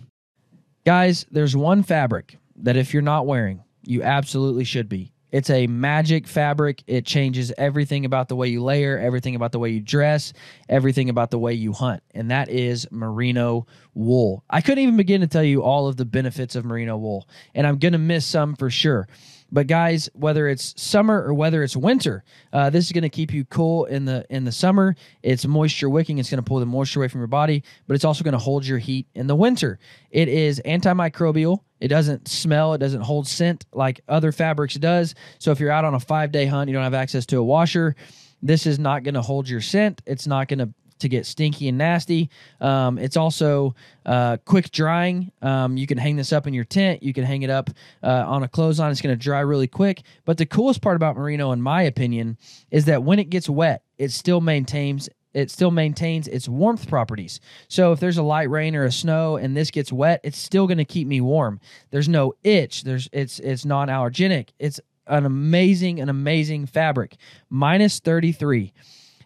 Guys, there's one fabric that if you're not wearing, you absolutely should be. It's a magic fabric. It changes everything about the way you layer, everything about the way you dress, everything about the way you hunt. And that is merino wool. I couldn't even begin to tell you all of the benefits of merino wool. And I'm going to miss some for sure. But guys, whether it's summer or whether it's winter, uh, this is going to keep you cool in the in the summer. It's moisture wicking. It's going to pull the moisture away from your body, but it's also going to hold your heat in the winter. It is antimicrobial. It doesn't smell. It doesn't hold scent like other fabrics does. So if you're out on a five day hunt, you don't have access to a washer. This is not going to hold your scent. It's not going to to get stinky and nasty. Um, it's also uh, quick drying. Um, you can hang this up in your tent. You can hang it up uh, on a clothesline. It's going to dry really quick. But the coolest part about merino, in my opinion, is that when it gets wet, it still maintains it still maintains its warmth properties. So if there's a light rain or a snow and this gets wet, it's still going to keep me warm. There's no itch. There's it's it's non-allergenic. It's an amazing an amazing fabric. Minus 33.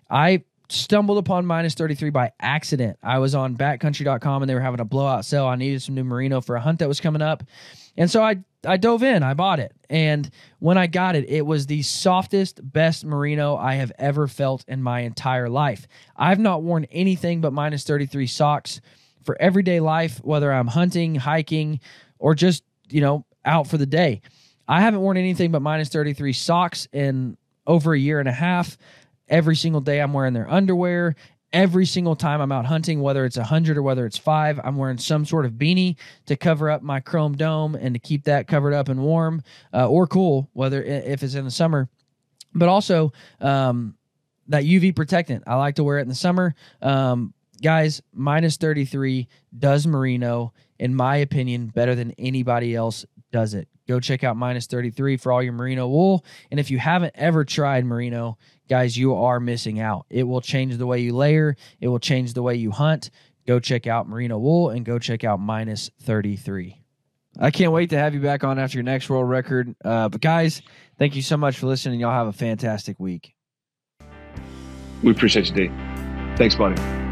I stumbled upon minus 33 by accident. I was on backcountry.com and they were having a blowout sale. I needed some new merino for a hunt that was coming up. And so I I dove in, I bought it. And when I got it, it was the softest, best merino I have ever felt in my entire life. I've not worn anything but minus 33 socks for everyday life, whether I'm hunting, hiking, or just, you know, out for the day. I haven't worn anything but minus 33 socks in over a year and a half. Every single day I'm wearing their underwear. Every single time I'm out hunting, whether it's 100 or whether it's five, I'm wearing some sort of beanie to cover up my chrome dome and to keep that covered up and warm uh, or cool, whether if it's in the summer. But also, um, that UV protectant. I like to wear it in the summer. Um, guys, minus 33 does merino, in my opinion, better than anybody else does it. Go check out minus 33 for all your merino wool. And if you haven't ever tried merino, guys, you are missing out. It will change the way you layer, it will change the way you hunt. Go check out merino wool and go check out minus 33. I can't wait to have you back on after your next world record. Uh, but guys, thank you so much for listening. Y'all have a fantastic week. We appreciate you, D. Thanks, buddy.